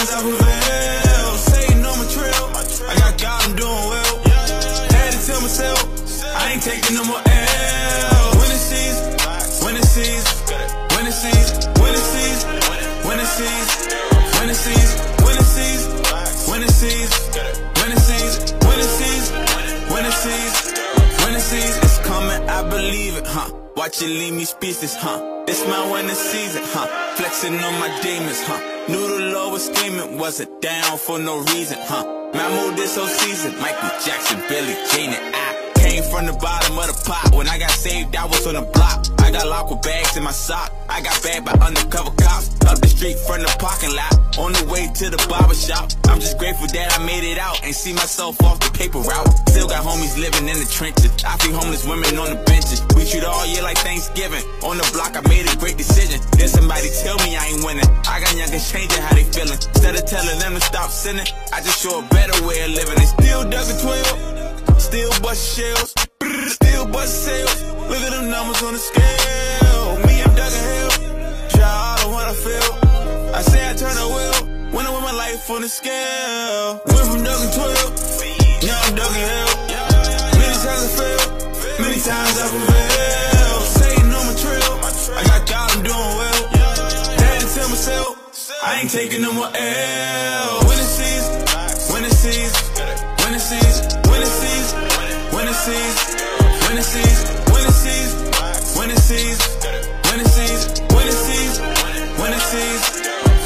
times I prevailed. Satan on my trail. I got God, I'm doing well. Had to tell myself, I ain't taking no more L. When it sees, when it sees, when it sees, when it sees, when it sees, when it sees, when it sees, when it sees, when it sees, when it sees, when it sees, when it sees, it's coming, I believe it, huh? Watch it leave me speechless, huh? It's my winter season, huh? Flexing on my demons, huh? Lord was scheming, wasn't down for no reason, huh? My mood is so seasoned, Michael Jackson, Billie Jean, and I came from the bottom of the pot. When I got saved, I was on the block. Got locked with bags in my sock. I got bagged by undercover cops. Up the street from the parking lot. On the way to the barber shop. I'm just grateful that I made it out and see myself off the paper route. Still got homies living in the trenches. I feed homeless women on the benches. We treat all year like Thanksgiving. On the block, I made a great decision. Then somebody tell me I ain't winning. I got youngins changing how they feeling. Instead of telling them to stop sinning, I just show a better way of living. They still a 12. Still bust shells, still bust sales. Look at them numbers on the scale. Me, I'm dug in hell. Try all the one I feel. I say I turn a wheel. When I with my life on the scale. Went from dug in 12. Now I'm dug in hell. Many times I failed. Many times I prevailed. Satan on my trail. I got God, I'm doing well. Had to tell myself. I ain't taking no more L. When it sees, when it sees, when it sees, when it sees, when it sees, when it sees, when it sees, when it sees,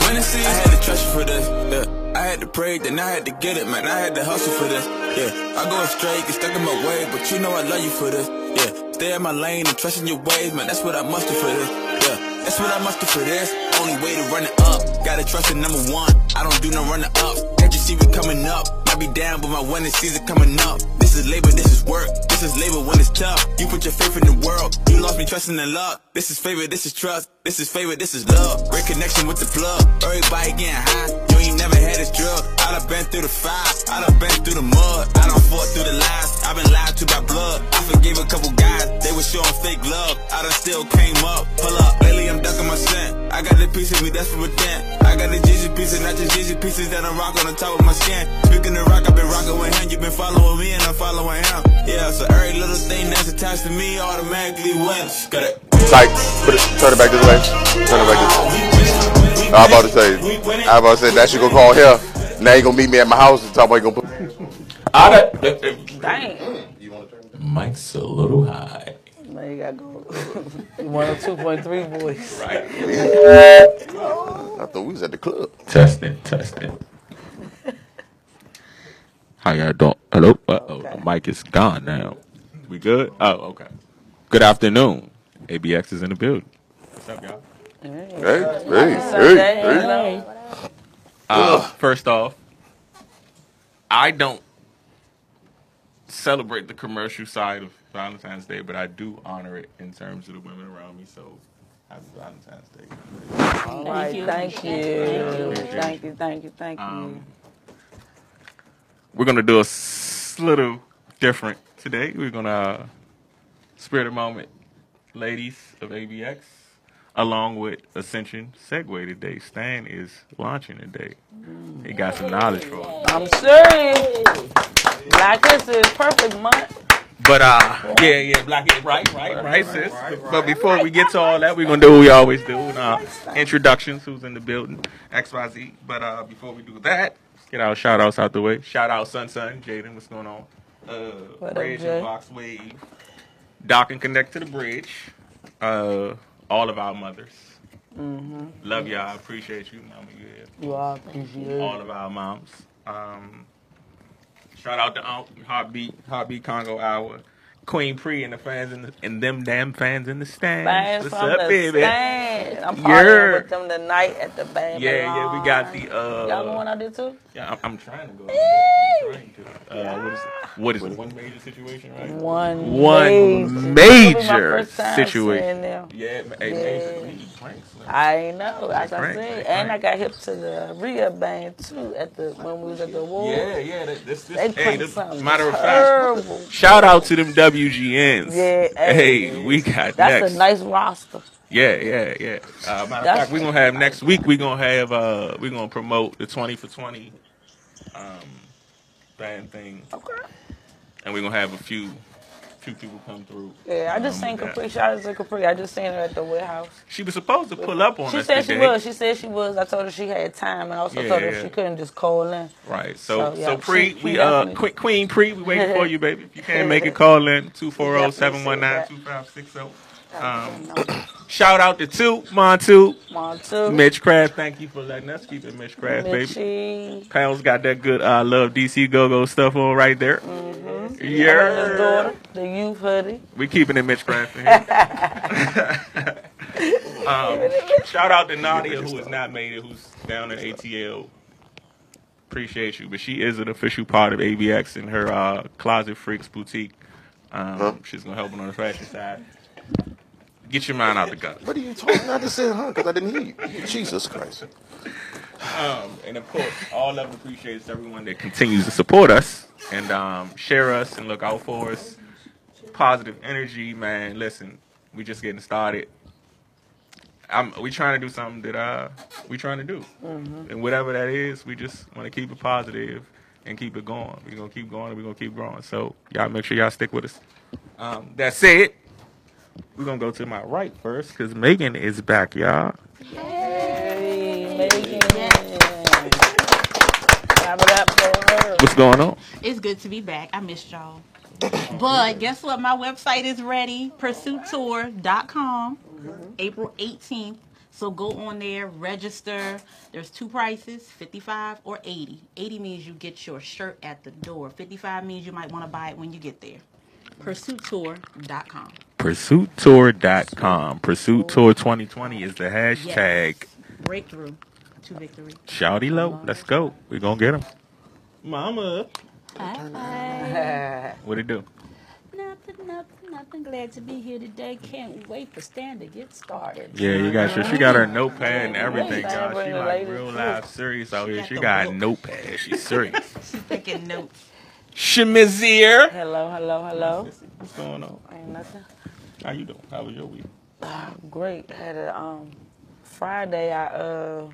when it sees. I had to trust you for this. Yeah. I had to pray, then I had to get it, man. I had to hustle for this. Yeah, I go straight, get stuck in my way, but you know I love you for this. Yeah, stay in my lane and trust in your ways, man. That's what I muster for this. Yeah, that's what I muster for this. Only way to run it up. Gotta trust in number one. I don't do no running up. You see we coming up? I be down, but my winning season coming up. This is labor, this is work. This is labor when it's tough. You put your faith in the world. You lost me trusting in luck. This is favor, this is trust. This is favor, this is love. Great connection with the plug. Everybody getting high. You ain't never had this drug. I done been through the fire. I done been through the mud. I done fought through the lies. I been lied to by blood. I forgave a couple guys. They were showing fake love. I done still came up. Pull up. Lately I'm ducking my scent. I got the pieces we that's for a dent. I got the Jeezy pieces, not just Jeezy pieces that I'm rock on the top of my skin. Speaking of rock, I've been rocking with him. you been following me and I'm following him. Yeah, so every little thing that's attached to me automatically wins. Got it. Like, put it, turn it back this way. Turn it back this way. I was about to say, I was about to say that you gonna call here. Now you gonna meet me at my house and talk about you gonna put. I got, Dang. Mike's a little high. Now you gotta go. 102.3 voice. Right. I thought we was at the club. Testing, testing. How y'all doing? Hello? Uh oh, Okay. the mic is gone now. We good? Oh, okay. Good afternoon. ABX is in the building. What's up, y'all? Hey, hey, hey, Sunday, hey. hello. Uh, first off, I don't celebrate the commercial side of Valentine's Day, but I do honor it in terms of the women around me. So, happy Valentine's Day. All right, you. thank Thank you. you. Thank you, thank you, thank you. Um, we're gonna do a s- little different today. We're gonna uh, spirit a moment, ladies of ABX, along with Ascension Segway today. Stan is launching today. He got some knowledge for us. I'm serious. Black History is perfect month. But uh, yeah, yeah, black, right, right, right, sis. But before we get to all that, we're gonna do what we always do. Uh, introductions, who's in the building, X, Y, Z. But uh, before we do that, get our shout outs out the way. Shout out Sun Sun, Jaden, what's going on? Uh, What Bridge and VoxWav, Dock and Connect to the Bridge. Uh, all of our mothers. Mhm. Love y'all. Appreciate you, Mama. Yeah You all appreciate all of our moms. Um, shout out to Aunt Heartbeat, Heartbeat Congo Hour, Queen Pre and the fans in the, and them damn fans in the stands. Fans What's up, baby? stand. I'm Yeah. partying with them tonight at the Babylon. Yeah, yeah, we got the uh. Y'all going out there too? Yeah, I'm, I'm trying to go. I'm trying to. Uh, what is it? What is it? One major situation, right? One, One major, major This will be my first time situation. them. Yeah, hey, Yeah. man, we need pranks. I know, as I Frank, said, Frank. and I got hip to the Rhea band too at the when we was at the award. Yeah, yeah. That, this, this, They hey, cranked this, matter of fact, terrible. Shout out to them WGNs. Yeah, Hey, hey. we got That's next. a nice roster. Yeah, yeah, yeah. Uh, matter of fact, we're gonna have next week. We're gonna have uh, we're gonna promote the twenty for twenty um, band thing, Okay. and we're gonna have a few few people come through. Yeah, I just um, seen with that. Capri. Shout out to Capri. I just seen her at the warehouse. She was supposed to pull up on She us She said she today. was. She said she was. I told her she had time, and I also Yeah, told her yeah. she couldn't just call in. Right. So So, yeah, so pre she- she we uh Queen, Queen pre we waiting for you baby. If you can't make it, call in 240-719-2560. Um, shout out to two Montu, Mom too. Mitch Craft. Thank you for letting us keep it Mitch Craft, baby. Mitchie. Pal's got that good uh, love DC go go stuff on right there. Mm-hmm. His Yeah, daughter, the youth hoodie. we keeping it Mitch Craft. in here. um, shout out to Nadia who has not made it, who's down in ATL. Appreciate you, but she is an official part of ABX in her uh, Closet Freaks boutique. Um, She's gonna help on the fashion side. Get your mind out of the gutter. What are you talking? About? I just said, huh? Because I didn't hear you. Jesus Christ. Um, and of course, all love and appreciates everyone that continues to support us and um, share us and look out for us. Positive energy, man. Listen, we just getting started. I'm, we trying to do something that uh we trying to do, and whatever that is, we just want to keep it positive and keep it going. We're gonna keep going. and We're gonna keep growing. So y'all make sure y'all stick with us. Um, that said, we're gonna go to my right first because Megan is back, y'all. Hey, Megan. Clap for her. What's going on? It's good to be back. I missed y'all. But guess what? My website is ready. PursuitTour.com. April 18th. So go on there, register. There's two prices, 55 or 80. 80 means you get your shirt at the door. 55 means you might want to buy it when you get there. PursuitTour.com. PursuitTour.com. Pursuit Tour 2020 is the hashtag. Breakthrough to victory. Shouty low. Let's go. We're going to get him. Mama. Hi. What it do? Nothing, nothing, nothing. Glad to be here today. Can't wait for Stan to get started. Yeah, you got sure she got her notepad and everything, Thank y'all. She like real live serious out here. She got a notepad. She's serious. She's taking notes. Shemizir. Hello, hello, hello. What's going on? Ain't nothing. How you doing? How was your week? Great. Had a um Friday. I uh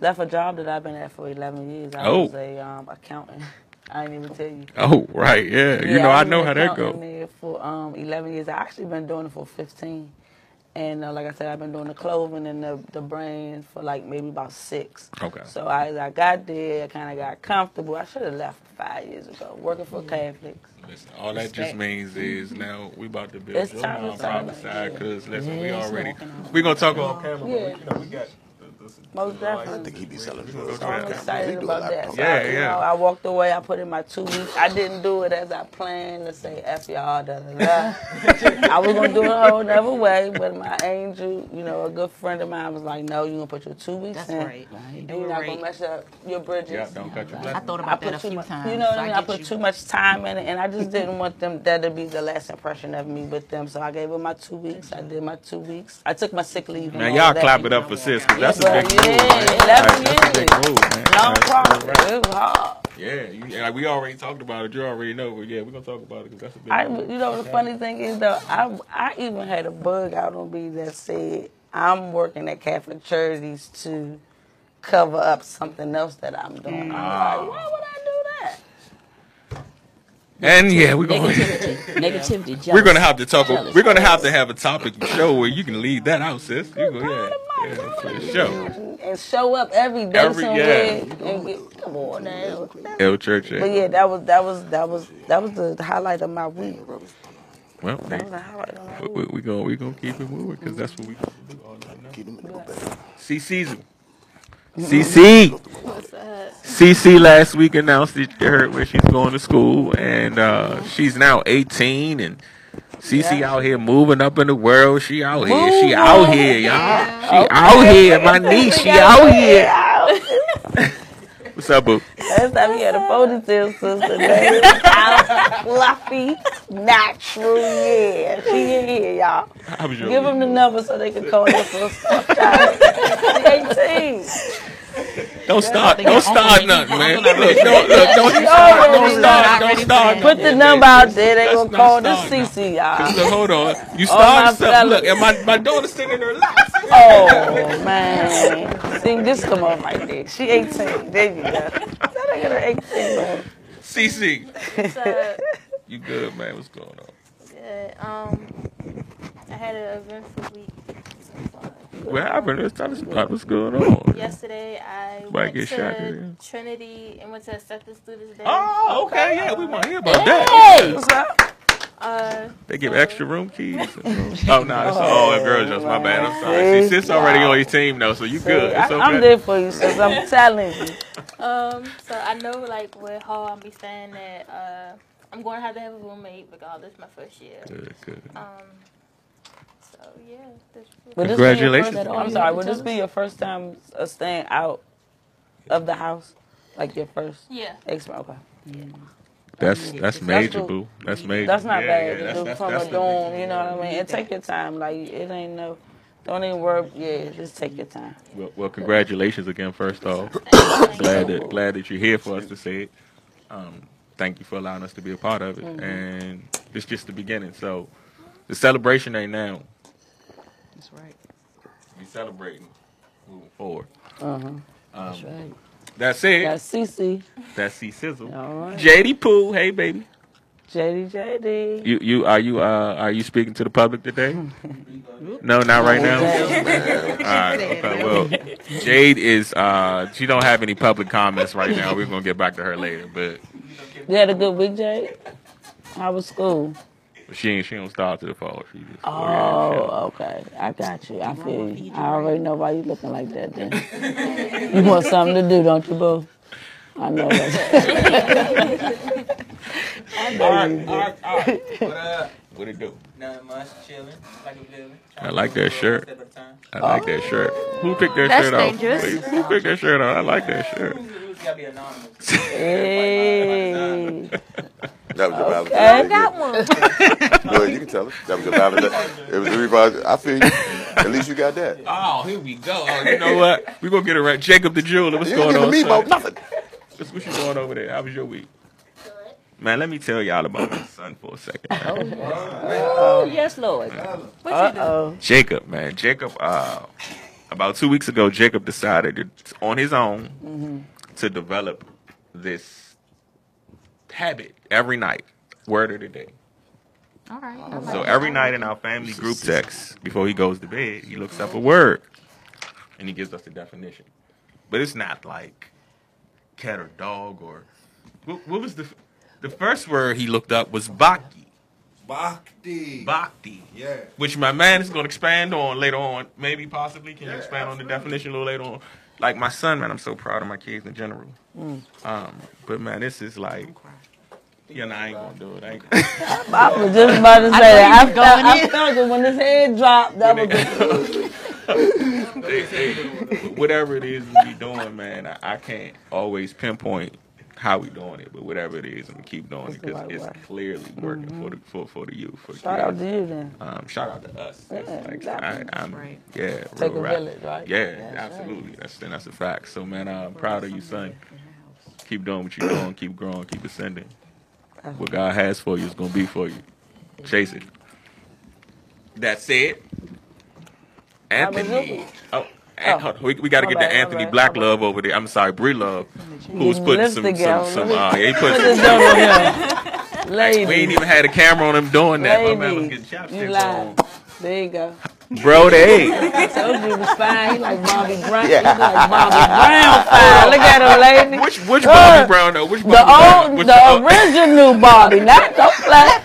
left a job that I've been at for 11 years. I Oh. was a um accountant. I didn't even tell you. Oh, right. Yeah. You know, I was know how that accountant go. There for um 11 years. I actually been doing it for 15. And uh, like I said, I've been doing the clothing and the, the brand for like maybe about six. Okay. So I, I got there, I kind of got comfortable. I should have left five years ago, working for Catholics. Listen, all that just means is now we about to build It's your time to nonprofit start. side because listen, we Yeah, it's already walking on. we gonna talk on camera, but Yeah. you know we got. The- the- Most I definitely. think he'd be selling drugs. to I'm excited He do a about that. of So, Yeah, I, you yeah. Know, I walked away. I put in my two weeks. I didn't do it as I planned to say F y'all. Da, da, da. I was gonna do it a whole other way, but my angel, you know, a good friend of mine was like, "No, you're gonna put your two weeks That's in, right. You and do you're it not right. gonna mess up your bridges." Yeah, don't cut your I blessing. thought I about put that a too few much, times. you know what I mean. I put you. too much time in it, and I just didn't want them that to be the last impression of me with them. So I gave them my two weeks. I did my two weeks. I took my sick leave. and Man, y'all that. clap it up for sis, 'cause that's a big but move. yeah, 11 Like, That's a big years. move, man. No That's problem. It was hard. Yeah, you, like we already talked about it. You already know, but yeah, we're gonna talk about it because that's a big. I, move. you know, the funny thing is though, I, I even had a bug out on me that said I'm working at Catholic Charities to cover up something else that I'm doing. I'm like, ah. why would I do that? And yeah, we're gonna Negativity. Negativity. we're gonna have to talk. Jealous. We're gonna have to have a topic show where you can leave that out, sis. You go, yeah, yeah, for sure. And show up every day Every- somewhere yeah. and get, come on now. El Church. But yeah, that was that was that was that was the highlight of my week. Well, That was the highlight of my we, week. we, we gonna we gonna keep it moving because that's what we gonna CC. CC last week announced that her where she's going to school and uh, she's now 18 and CC Yeah. out here moving up in the world. She out here. She out here, y'all. She out here. My niece, she out here. What's up, boo? Last time he had a ponytail sister, man. Out, fluffy, natural, yeah. She in here, y'all. How was your Give them the number so they can call you for a stuff 18. Don't start. think Don't your uncle start nothing, man. Look, don't, look, don't, don't start. Don't start. Don't start. Put the number out there. They Let's gonna call this start. CC, y'all. Look, hold on. You my started something. Look, and my, my daughter's sitting in her lap. Oh man, see this come on right there. She 18. There you go. That ain't her 18. man. CC, you good, man? What's going on? good. Um, I had an eventful week. What happened? Let's tell us about what's going on. Yesterday, I Might went to shot in. Trinity and went to Acceptance Students Day. Oh, okay, yeah, we want to hear about that. What's up? Uh, They give extra room keys. oh no, it's all oh, girls. Just my bad. I'm sorry. See, sis already on your team though, so you good. I, It's okay. I'm there for you, sis. I'm telling you. um, so I know like with Hall, I'll be saying that uh, I'm going to have to have a roommate because regardless. My first year. Good, good. Um, so yeah. Would this be your Congratulations. first- I'm sorry. Would this be your first time uh, staying out of the house? Like your first yeah. experience? Okay. That's that's major, cool. boo. That's major. That's not Yeah, bad yeah, to that's- do that's- from that's a the dorm, big- you know what I mean? And take your time. Like, it ain't no, don't even work. Yeah, just take your time. Well, well, congratulations again. First off, glad that glad that you're here for us to say it. Um, thank you for allowing us to be a part of it, Mm-hmm. and it's just the beginning. So, the celebration ain't now. That's right. We celebrating moving forward. Uh-huh. Um, Right. that's it. That's CC. That's C Sizzle. All right. JD Pooh, hey baby. JD, JD. You you are you uh are you speaking to the public today? no, not right now. All right. Okay. Well, Jade is uh she don't have any public comments right now. We're gonna get back to her later, but You had a good week, Jade? How was school? She ain't she don't start to the fall. She just Oh, okay. I got you. I feel you. I already know why you looking like that then. you want something to do, don't you, boo? I know that. I know you do. What up? What it do? Nothing much. Chilling. Like a villain. I like that shirt. Step at. I like that shirt. Who picked that That's shirt off? dangerous. Wait, Who picked that shirt off? I like that shirt. Who's, who's gotta be anonymous? Hey. That was your Okay. Valentine's Day Got one. Go ahead, you can tell her. That was your Valentine's. It was the revive. I feel you. At least you got that. Oh, here we go. Oh, you know what? We're gonna get it right. Jacob the jeweler. What's You going ain't on? giving me son? about nothing. What's, what you doing over there? How was your week? Man, let me tell y'all about my son for a second. man. Oh, yes, Lord. Uh-oh. Jacob, man. Jacob, uh, about two weeks ago, Jacob decided to, on his own to develop this habit every night, word of the day. All right. So every night in our family group text, before he goes to bed, he looks up a word and he gives us the definition. But it's not like cat or dog or what, what was the the first word he looked up was bhakti. Bhakti. Bhakti. Yeah. Which my man is going to expand on later on. Maybe, possibly. Can you Yeah, expand on the definition a little later on? Like my son, man, I'm so proud of my kids in general. Mm. Um, but man, this is like, yeah, nah, I ain't gonna do it. I ain't I was just about to say that. I you felt, going I in. felt it when his head dropped. That was the They- they- whatever it is we be doing, man, I, I can't always pinpoint how we doing it, but whatever it is, I'm gonna keep doing It's it because right it's way. clearly working for the for, for the youth. For the shout out to you then. Um, shout out to us. Yeah, like, exactly. I, I'm, right. yeah, Take real a rap. village, right? Yeah, That's right. absolutely. That's and that's a fact. So man, I'm proud of you, son. Keep doing what you're doing. Keep growing. Keep ascending. What God has for you is gonna be for you. Chase it. That said, Anthony. Oh. on, we, we got to get the Anthony Black. Love over there. I'm sorry, Bree Love, who's putting some, some, some, uh, yeah, he put some, here. We ain't even had a camera on him doing that. My man was getting chopsticks on. There you go. Bro, they. I told you he was fine. He like Bobby Brown. He like Bobby Brown fine. Look at him, lady. Which which Uh, Bobby Brown though? Which Bobby The Brown? old, Which, the oh, original Bobby, not the flat.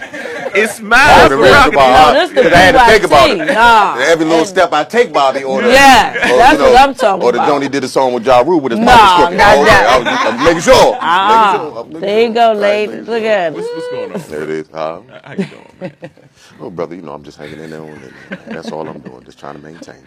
It's my mine. the original Bobby. No, this the Because I had to think about it. Nah. Every little step I take, Bobby, or the, Yeah, or, that's what I'm talking about. Or the about. Johnny did a song with Ja Rule with his Nah, mouth crooked. not Oh, that. okay, I was just- I'm making sure. Ah, Making sure. There you go, Right, lady. making Look at What's, it. what's going on? There it is. Huh? How you doing, man? Oh, brother, you know I'm just hanging in there on it. That's all I'm doing, just trying to maintain.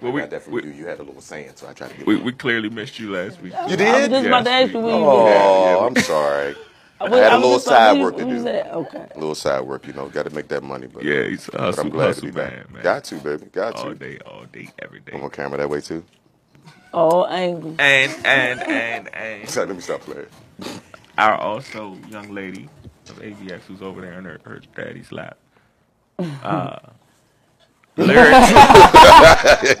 Well, we, got that from we, you. You had a little sand, so I tried to get we, we clearly missed you last week. You did? I was did? just about to ask you when you Oh, Yeah, yeah. I'm sorry. I I had a little side you- work to do. Okay. A little side work, you know. Got to make that money, but Yeah, he's a but I'm glad to hustle be back. man, man. Got to, baby. Got to. all to. day, all day, every day. I'm on camera that way too. Oh, angry. and and and and So let me stop playing. our also young lady of ABX who's over there in her, her daddy's lap. Uh, lyric,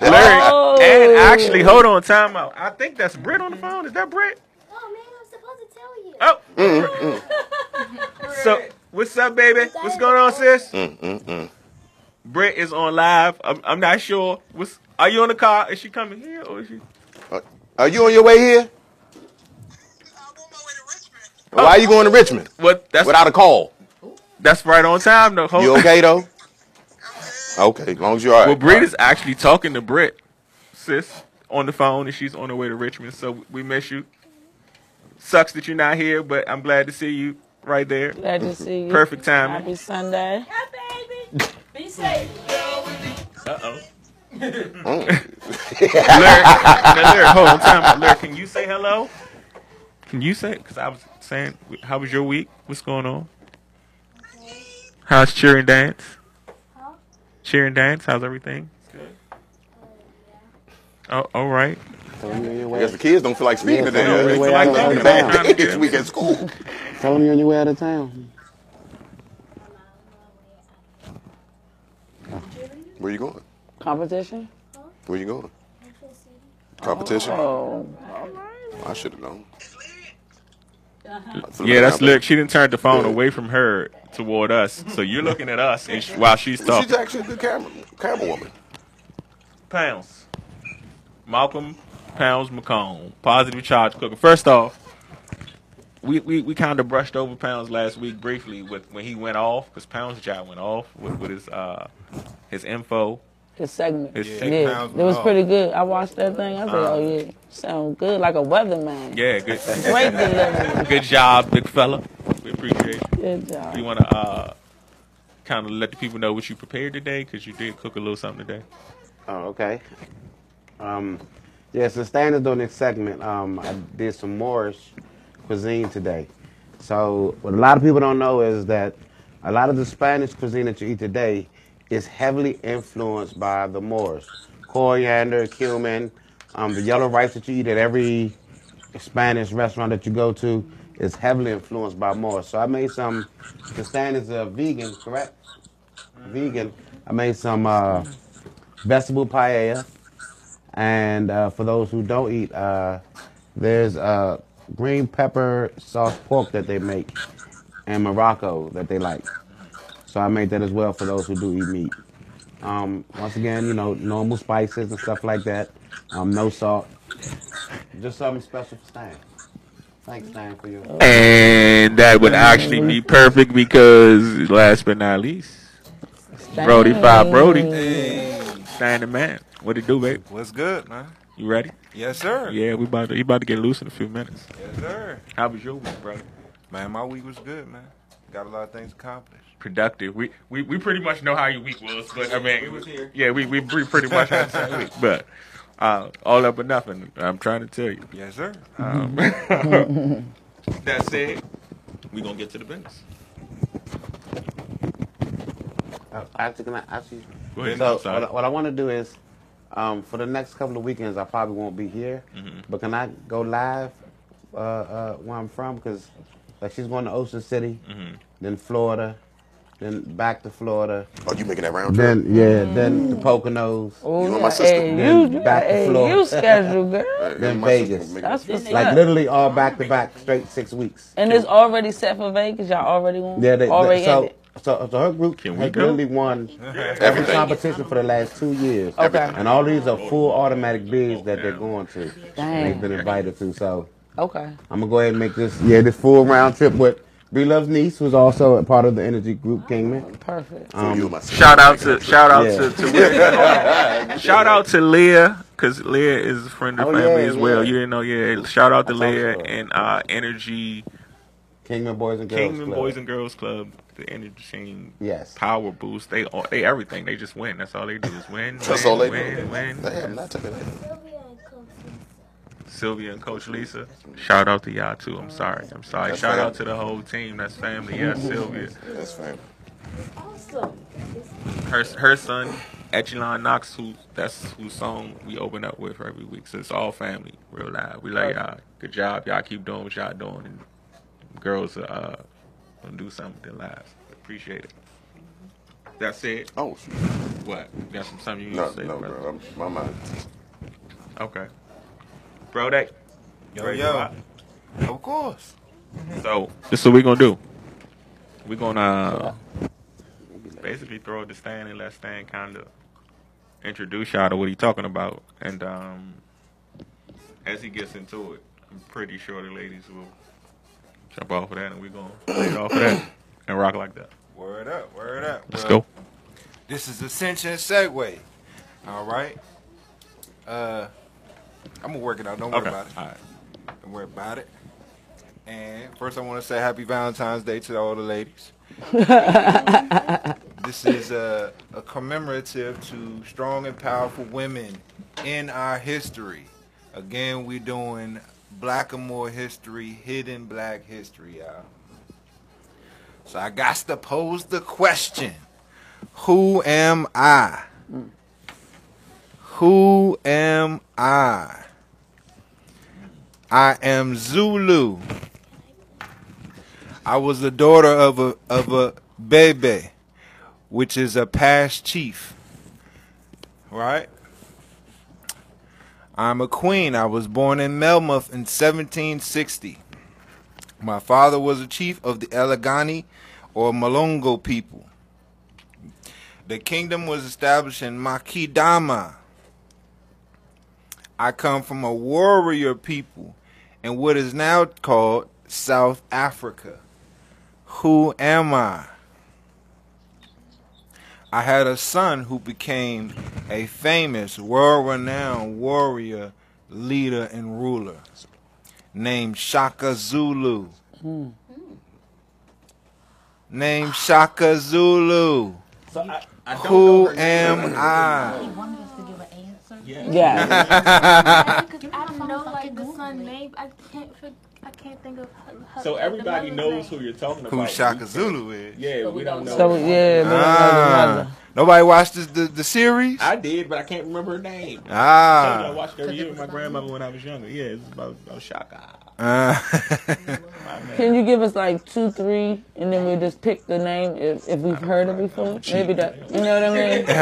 lyric, Oh. and actually, hold on, time out. I think that's Britt on the phone. Is that Britt? Oh man, I'm supposed to tell you. Oh, so what's up, baby? What's going on, sis? Mm, mm, mm. Britt is on live. I'm, I'm not sure. What's are you in the car? Is she coming here or is she? Are you on your way here? Why are you going to Richmond What? That's without a call? that's right on time though. Hold You okay though? Okay, as long as you're all right. Well, Britt is actually talking to Britt, sis, on the phone, and she's on her way to Richmond. So we miss you. Sucks that you're not here, but I'm glad to see you right there. Glad to see you. Perfect timing. Happy Sunday. Hi, baby. Be safe. Uh oh. Lyric, Lyric, hold on, time out. Lyric, can you say hello? Can you say? Because I was saying, how was your week? What's going on? How's cheer and dance? Huh? Cheer and dance. How's everything? It's good. Oh, all right. Tell them you're on your I way. guess the kids don't feel like speaking Yeah, today. tell them They you're feel way like out talking of about town. it this week at school. Tell them you're on your way out of town. Where you going? Competition? Where you going? Competition? Oh. I should have known. Yeah, that's Lyric. She didn't turn the phone away from her toward us. So you're looking at us and sh- while she's talking. She's talking. actually a good camera, camera woman. Pounds. Malcolm Pounds McComb. Positive charge cooker. First off, we, we, we kind of brushed over Pounds last week briefly with when he went off because Pounds job went off with, with his uh his info. His segment. His Yeah, segment. it was pretty good. I watched that thing. I said, Uh, oh, yeah. Sound good, like a weatherman. Yeah, good. Great delivery. Good job, big fella. We appreciate you. Good job. You want to uh kind of let the people know what you prepared today because you did cook a little something today. Oh, okay. Um, yeah, so standard on this segment, um, I did some Moorish cuisine today. So what a lot of people don't know is that a lot of the Spanish cuisine that you eat today is heavily influenced by the Moors. Coriander, cumin, um, the yellow rice that you eat at every Spanish restaurant that you go to is heavily influenced by Moors. So I made some, the standards of vegan, correct? Vegan. I made some uh, vegetable paella. And uh, for those who don't eat, uh, there's uh, green pepper sauce pork that they make in Morocco that they like. So I made that as well for those who do eat meat. Um, once again, you know, normal spices and stuff like that. Um, no salt. Just something special for Stan. Thanks, Stan, for your. And that would actually be perfect because last but not least, Brody Five Brody. Stan the man. What it do, babe? What's good, man? You ready? Yes, sir. Yeah, we about to, you about to get loose in a few minutes. Yes, sir. How was your week, brother? Man, my week was good, man. Got a lot of things accomplished. Productive. We, we we pretty much know how your week was, but I mean, We was here. yeah, we we pretty much had the same week, but uh, all up or nothing. I'm trying to tell you. Yes, sir. Um, that said, we gonna get to the business. Uh, actually, can I ask you? Go ahead. So I'm sorry. what, I- what I want to do is, um, for the next couple of weekends, I probably won't be here. Mhm. But can I go live uh, uh, where I'm from? Because like she's going to Ocean City, Mhm. then Florida, then back to Florida. Oh, you making that round trip? Then yeah, then the Poconos. Oh, You know yeah. my sister. Hey, Then you, you back got to Florida. you schedule, girl. Hey, Then my Vegas. That's what's Like up. literally all back to back, straight six weeks. And it's already set for Vegas. Y'all already won. Yeah, they, already they, so, ended. So so her group Can we has go? literally won every Everything. competition for the last two years. Okay. And all these are full automatic bids that they're going to. Dang. They've been invited to. So Okay. I'm gonna go ahead and make this yeah this full round trip with Bree Love's niece, who's also a part of the Energy Group Kingman. Perfect. So you and Um, my sister. Shout out to shout out Yeah. to, to shout out to Leah because Leah is a friend of Oh, the family yeah, as well. yeah. You didn't know, yeah. Shout out to I Leah so. and uh, Energy Kingman Boys and Girls Kingman Club. Boys and Girls Club, the Energy Team Yes. Power Boost. They all, they everything. They just win. That's all they do is win. That's win, all they win, do. Win. Damn, not telling that. Sylvia and Coach Lisa. Shout out to y'all too. I'm sorry. I'm sorry. That's Shout fine. out to the whole team. That's family. Yes, Sylvia. That's family. Awesome. Her her son Echelon Knox, who that's whose song we open up with every week. So it's all family, real live. We love y'all. Good job, y'all. Keep doing what y'all doing, and girls uh gonna do something with their lives. Appreciate it. That said, Oh, shoot. What? Got some something you no, need to say? no, brother? bro. I'm, my mind. Okay. Bro, that. Yo, ready to yo. Of course. So this is what we're gonna do. We're gonna uh, basically throw the stand and let Stan kind of introduce y'all to what he's talking about, and um, as he gets into it, I'm pretty sure the ladies will jump off of that, and we're gonna lead off of that and rock like that. Word up, word up. Let's Well, go. This is Ascension Segway. All right. Uh, I'm gonna work it out. Don't worry Okay. about it. All right. Don't worry about it. And first, I want to say Happy Valentine's Day to all the ladies. this is a, a commemorative to strong and powerful women in our history. Again, we're doing Blackamoor history, hidden black history, y'all. So I got to pose the question Who am I? Who am I? I am Zulu. I was the daughter of a of a Bebe, which is a past chief. Right? I'm a queen. I was born in Melmoth in 1760. My father was a chief of the Elegani or Malongo people. The kingdom was established in Makidama. I come from a warrior people in what is now called South Africa. Who am I? I had a son who became a famous, world renowned warrior, leader, and ruler named Shaka Zulu. Named Shaka Zulu. So I, I don't Who know am I? He wanted us to give an answer. Yeah. I don't know like the son name. I can't. fi- I can't think of. Her, her, So everybody knows name. who you're talking about. Who Shaka Zulu is? Yeah, we don't know. So yeah, we don't know Ah, nobody watched this, the the series? I did, but I can't remember her name. Ah. I Ah, watched it every year with my grandmother when I was younger. Yeah, it's about, about Shaka. Ah. Can you give us like two, three, and then we just pick the name if, if we've heard it before? Maybe that. You know what I mean?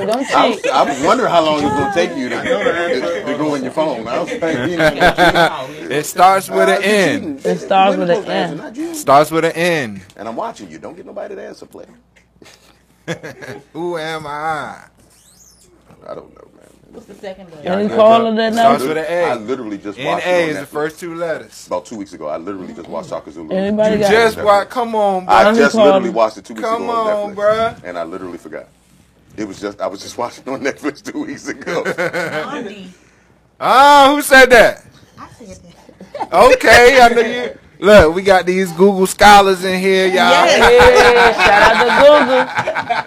Like, don't I was. I was wondering how long it's going to take you to, to, to go in your phone. I was like, you know, it starts with an N. It starts with an Women supposed to answer, N. Starts with an N. And I'm watching you. Don't get nobody to answer, play. Who am I? I don't know, man. What's the second letter? Any caller that Starts knows? with an I A. literally just N watched A it is on the first two letters. About two weeks ago, I literally just watched Shaka Zulu. Anybody You got just it. watch. Come on, bro. I just literally watched it two weeks Come ago on, on, Netflix, bruh. and I literally forgot. It was just I was just watching on Netflix two weeks ago. Nandi. Ah, who said that? I said that. Okay, I know you. Look, we got these Google scholars in here, y'all. Yeah, shout out to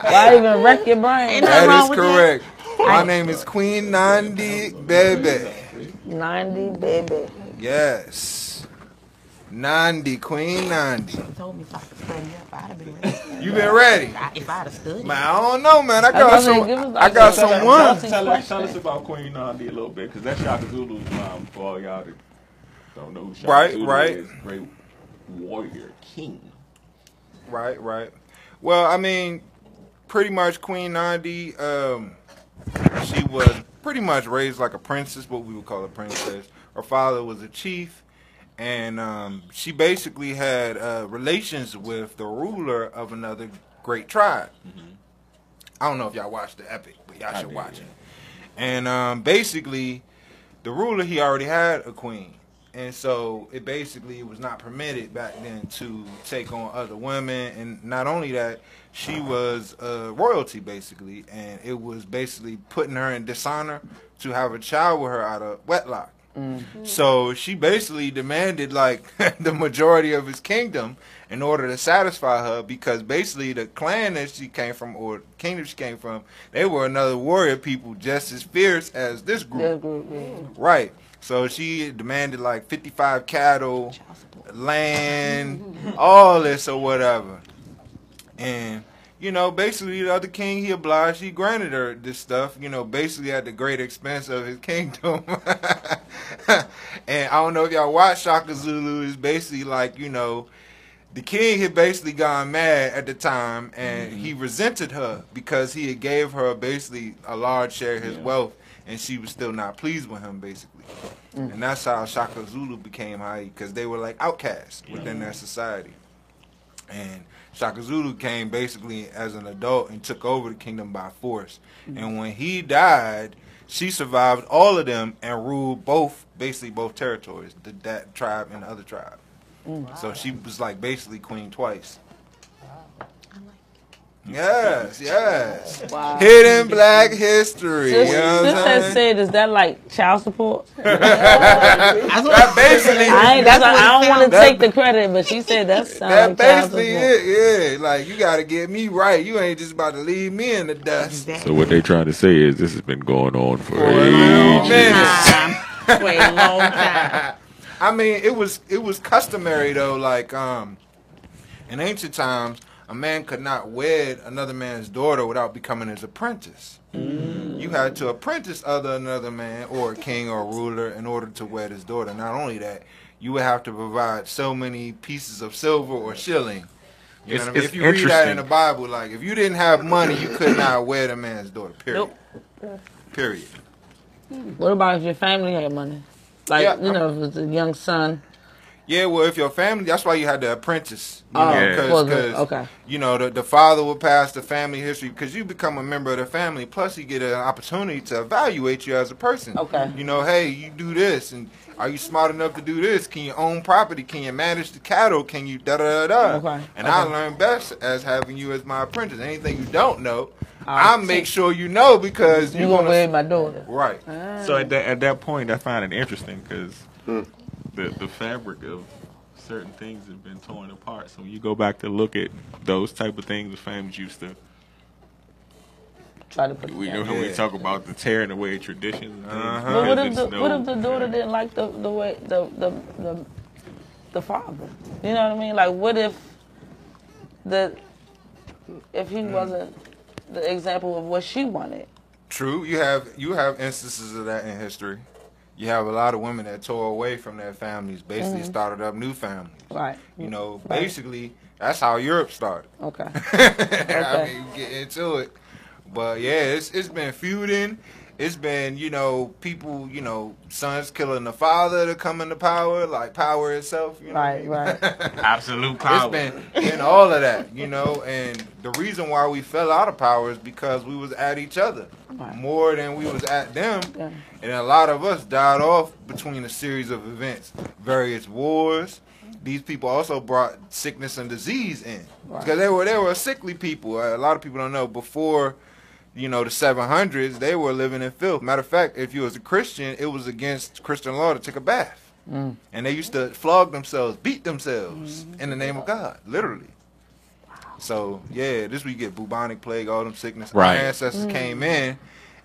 Google. Why even wreck your brain? That is nothing That wrong is with correct. My name is Queen Nandi Bebe. 90, baby. Yes. Nandi, Queen Nandi. that. Told me if I could study up, I'd have been ready. You been ready? I- If I'd have studied. Man, I don't know, man. I I got thought some. I got a- some one. us- Tell us, tell us about Queen Nandi a little bit, because that's Shaka Zulu's mom. For all y'all that don't know who Shaka Right, Zulu right. is, great warrior king. Right, right. Well, I mean, pretty much Queen Nandi. Um, she was pretty much raised like a princess, what we would call a princess. Her father was a chief, and um, she basically had uh, relations with the ruler of another great tribe. I don't know if y'all watched the epic, but y'all I should did, watch yeah. it. And um, basically, the ruler he already had a queen, and so it basically was not permitted back then to take on other women. And not only that, she was uh, royalty basically, and it was basically putting her in dishonor to have a child with her out of wedlock. So she basically demanded like the majority of his kingdom in order to satisfy her because basically the clan that she came from or kingdom she came from, they were another warrior people just as fierce as this group. Group, yeah. Right. So she demanded like 55 cattle, land, all this or whatever. And you know, basically the other king he obliged, he granted her this stuff, you know, basically at the great expense of his kingdom. and I don't know if y'all watch Shaka Zulu. It's basically like you know, the king had basically gone mad at the time, and he mm-hmm. resented her because he had gave her basically a large share of his wealth, and she was still not pleased with him, basically. Mm. And that's how Shaka Zulu became high, because they were like outcasts within their society. And Shaka Zulu came basically as an adult and took over the kingdom by force. Mm. And when he died, she survived all of them and ruled both, basically both territories, the, that tribe and the other tribe. Mm. So she was like basically queen twice. Yes, yes. Wow. Hidden Black History. Sis, you know what sis I'm had said, is that like child support? That basically, I, ain't, that's what, I don't want to take the credit, but she said that sounds that like child basically support. it. Yeah, like you got to get me right. You ain't just about to leave me in the dust. So what they trying to say is this has been going on for For a ages. minute. For a long time. I mean, it was it was customary though. Like um, in ancient times, a man could not wed another man's daughter without becoming his apprentice. Mm. You had to apprentice other another man or a king or a ruler in order to wed his daughter. Not only that, you would have to provide so many pieces of silver or shilling. You It's- know what I mean? If you read that in the Bible, like if you didn't have money, you could not wed a man's daughter. Period. Period. What about if your family had money? Like, Yeah, you know, if it's a young son. Yeah, well, if your family, that's why you had the apprentice. You Oh, know, cause, well, the- 'cause, okay. you know, the, the father will pass the family history because you become a member of the family. Plus, you get an opportunity to evaluate you as a person. Okay. You know, hey, you do this, and are you smart enough to do this? Can you own property? Can you manage the cattle? Can you da da da da? Okay, And I okay. learned best as having you as my apprentice. Anything you don't know, I'll I make sure you know because You you gonna want wed my daughter? Right. So at that at that point, I find it interesting because hmm. The the fabric of certain things have been torn apart. So when you go back to look at those type of things the families used to, Try to put we together. we talk about the tearing away of traditions. Uh-huh. But what if the no- what if the daughter didn't like the the way the the the, the father? You know what I mean? Like, what if the if he wasn't the example of what she wanted? True, you have you have instances of that in history. You have a lot of women that tore away from their families, basically Mm-hmm. started up new families. Right. You know, Right. basically that's how Europe started. Okay. I mean, get into it, but yeah, it's it's been feuding. It's been you know people you know sons killing the father to come into power, like power itself. You know Right. what I mean? Right. absolute power. It's been been all of that, you know, and the reason why we fell out of power is because we was at each other Right. more than we was at them, Yeah. and a lot of us died off between a series of events, various wars. These people also brought sickness and disease in Right. because they were they were sickly people. Uh, a lot of people don't know before. You know the 700s, they were living in filth. Matter of fact, if you was a Christian, it was against Christian law to take a bath. Mm. And they used to flog themselves, beat themselves in the name of God, literally. So yeah, this we get bubonic plague, all them sickness. Right. Our ancestors came in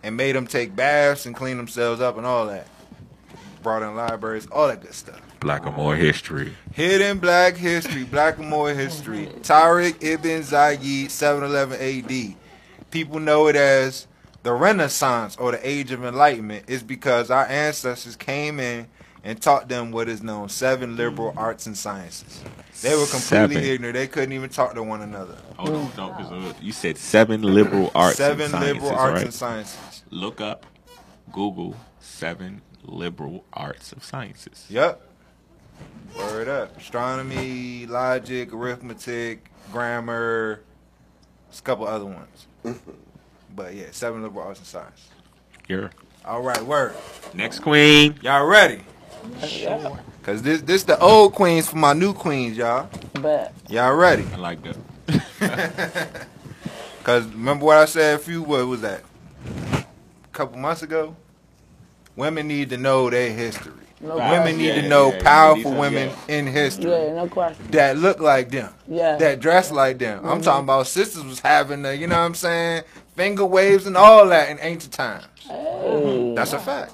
and made them take baths and clean themselves up and all that. Brought in libraries, all that good stuff. Blackamoor history. Hidden Black History, Blackamoor History. Tariq Ibn Zayed, 711 AD. People know it as the Renaissance or the Age of Enlightenment. Is because our ancestors came in and taught them what is known seven liberal arts and sciences. They were completely Seven. ignorant. They couldn't even talk to one another. Hold on, don't, 'cause, uh, you said seven liberal arts seven and sciences, liberal arts right? and sciences. Look up, Google seven liberal arts of sciences. Yep. Word up. Astronomy, logic, arithmetic, grammar, there's a couple other ones. But yeah, seven liberal arts and science. Here, All right, word. next queen. Y'all ready? Cause this this the old queens for my new queens, y'all. But Y'all ready? I like that. Cause remember what I said a few what was that? A couple months ago? Women need to know their history. No Women question. need Yeah, to know yeah, yeah. powerful These are- women in history. Yeah, no question. that look like them. Yeah. That dress like them. I'm Mhm. talking about sisters was having the, you know what I'm saying, finger waves and all that in ancient times. Hey. That's a fact.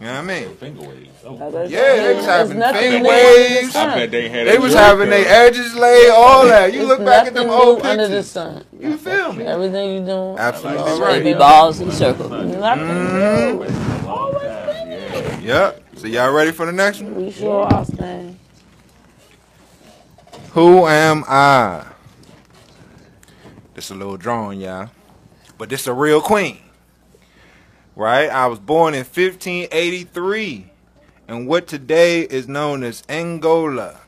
You know what I mean? Finger waves. Oh. Yeah, they was having finger new under the waves. I bet they had. They was having their edges laid, all that. You It's look back at them old new under the pictures. sun. You feel me? Everything you doing, Absolutely always right. Baby balls in circles. Nothing Mhm. new. Always. Yep. So y'all ready for the next one? We sure are, Stan. Who am I? This a little drawing, y'all. But this a real queen. Right? I was born in 1583 in what today is known as Angola.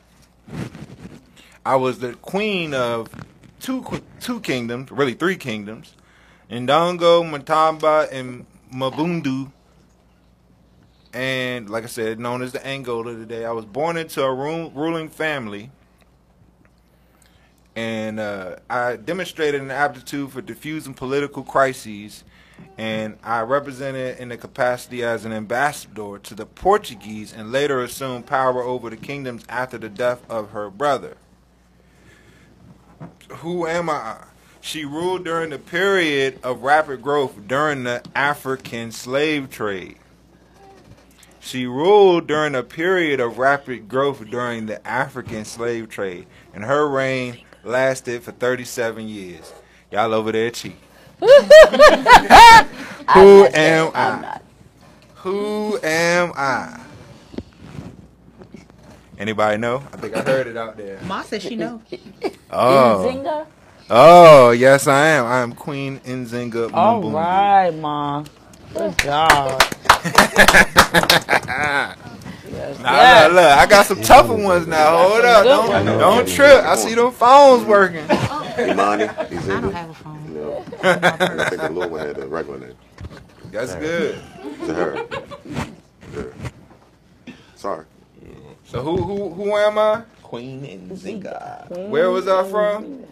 I was the queen of two two kingdoms, really three kingdoms. Ndongo, Matamba, and Mabundu. And like I said, known as the Angola today. I was born into a ru- ruling family and uh, I demonstrated an aptitude for diffusing political crises, and I represented in the capacity as an ambassador to the Portuguese, and later assumed power over the kingdoms after the death of her brother. Who am I? She ruled during the period of rapid growth during the African slave trade. She ruled during a period of rapid growth during the African slave trade, and her reign lasted for 37 years. Y'all over there cheating. Who am I? Who am I? Anybody know? I think I heard it out there. Ma says she know. Oh, Zinga. oh, yes, I am. I am Queen Nzinga All Mbumbu. right, Mom. Good job. Yes, Nah, yes. look, look, I got some tougher ones now. Hold up, don't, don't trip. I see them phones working. Oh. Imani, he's I don't have a phone. No. I think the little one had a regular name. That's good. To her. Yeah. Sorry. So who who who am I? Queen Nzinga. Where was I from?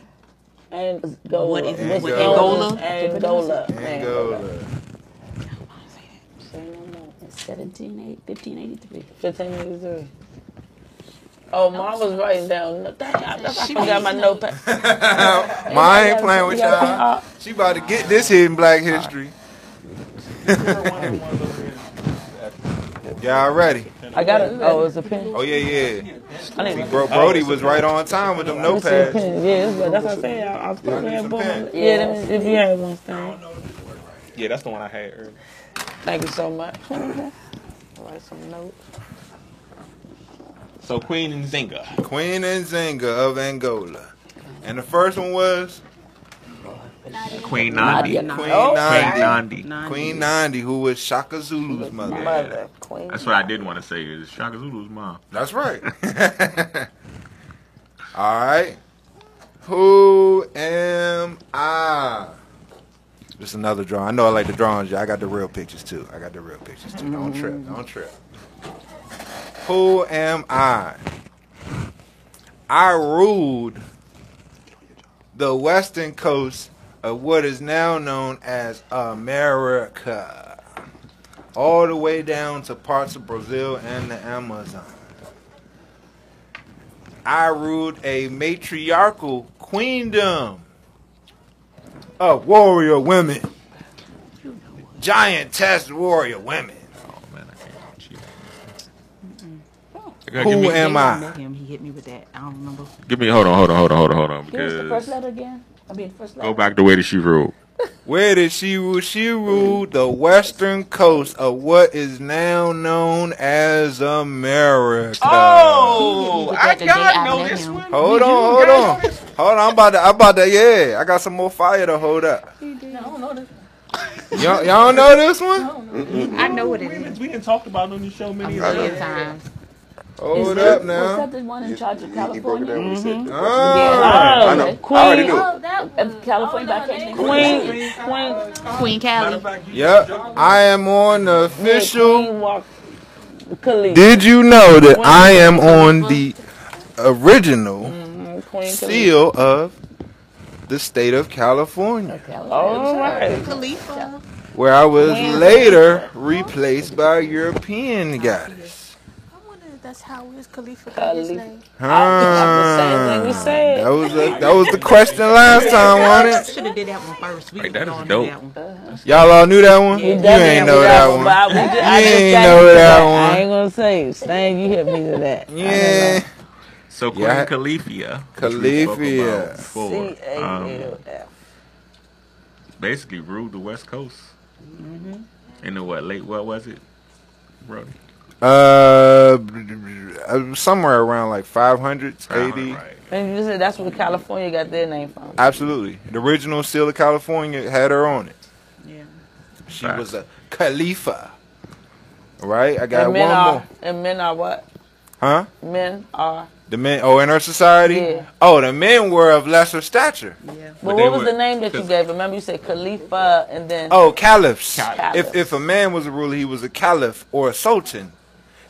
Angola. What is it? What's Angola? Angola. Angola. Say 17, 1583. 1583. Oh, Mom was writing down. Dang, I, I forgot my notepad. Ma ain't playing with y'all. Uh, she about to get this hidden black history. Y'all ready? I got it. Oh, it's a pen. Oh yeah, yeah. I See, Bro, Brody was right on time with them Let me see a notepads. Yeah, that's what, that's what I said. I, I was supposed to have both. Yeah, if you have one, Stan. Yeah, that's the one I had earlier. Thank you so much. Write some notes. So Queen Nzinga. Queen Nzinga of Angola. And the first one was Queen Nandi. Nadia. Queen Oh. Nandi. Nandi. Queen Nandi, who was Shaka Zulu's mother. Mother, queen. That's what I did want to say. Is Shaka Zulu's mom. That's right. All right. Who am I? Just another drawing. I know I like the drawings. I got the real pictures too. I got the real pictures too. Don't trip. Mm-hmm. Don't trip. Who am I? I ruled the western coast of what is now known as America, all the way down to parts of Brazil and the Amazon. I ruled a matriarchal queendom of warrior women, Giant test warrior women. Oh man, I can't cheat. Who am I I? met him. He hit me with that. I don't remember. Give me hold on, hold on, hold on, hold on, hold on. Give us the first Because letter again. I mean, first letter. go back the way that she ruled. Where did she rule? She ruled the western coast of what is now known as America. Oh, I I got gotta know know this this one. one. Hold on, hold on, hold on. I'm about to, I'm about to, yeah. I got some more fire to hold up. I don't know this. Y'all, y'all don't know this one? I know what it is. We didn't talk about it on the show many times. Million. Hold that, up Was now. that the one in charge of He, he broke it California? down when he said the Ah, I know. okay. I already knew. Oh, that. California Oh, no, Candy they- Queen, queen, Queen Callie. Yep, I am on the official. Queen walk. Khalid. Did you know that I am on the original Mm, Queen seal of the state of California, All right. Khalifa. where I was later replaced by a European goddess. I wonder if that's asked how is Khalifa got Khalifa. his name? the same thing we said. That was the, that was the question last time, wasn't it? Should have did that one first. We Like, didn't that is dope. that one. Y'all all knew that one. We You ain't know that but one. I, we I You ain't know into that I one. ain't gonna say. Stan, you hit me to that. Yeah. So Queen Yeah. Califia, which we Califia. before, um, basically ruled the West Coast. Mm-hmm. In the what late? What was it, Brody? Uh, somewhere around like 500s, Uh, 80. Right. And you said that's where California got their name from. Absolutely. The original seal of California had her on it. Yeah. She Facts. was a Khalifa. Right? I got and men one are more. and men are what? Huh? Men are. The men, oh, in our society? Yeah. Oh, the men were of lesser stature. Yeah. But they what was were- the name that you gave? Remember you said Khalifa and then Oh, caliphs. Caliphs. If if a man was a ruler, he was a caliph or a sultan.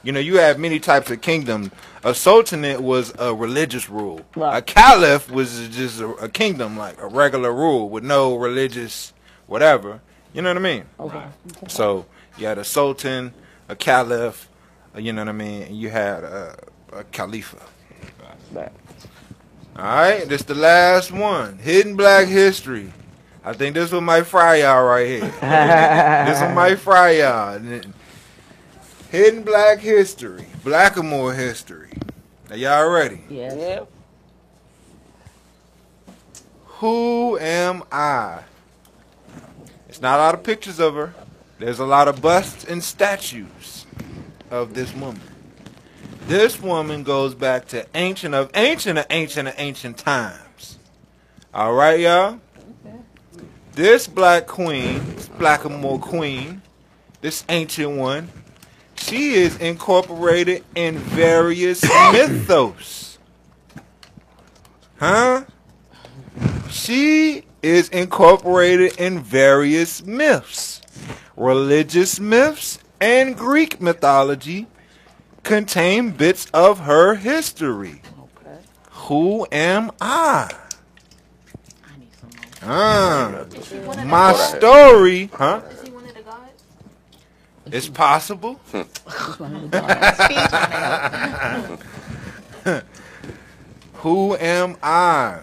You know, you have many types of kingdom. A sultanate was a religious rule. Right. A caliph was just a, a kingdom, like a regular rule with no religious whatever. You know what I mean? Okay. So you had a sultan, a caliph. uh, You know what I mean? And you had a, a khalifa. Right. All right, this the last one. Hidden Black History. I think this one might fry y'all right here. this one might fry y'all. Hidden Black History. Blackamoor History. Are y'all ready? Yes. Yep. Who am I? It's not a lot of pictures of her. There's a lot of busts and statues of this woman. This woman goes back to ancient of ancient of ancient of ancient times. All right, y'all. Okay. This black queen, this blackamoor queen, this ancient one, she is incorporated in various mythos. Huh? She is incorporated in various myths, religious myths, and Greek mythology contain bits of her history. Okay. Who am I? I need some more. Ah, Is she one of the my Thought I had- story, huh? Is he one of the gods? It's possible. Hmm. Who am I?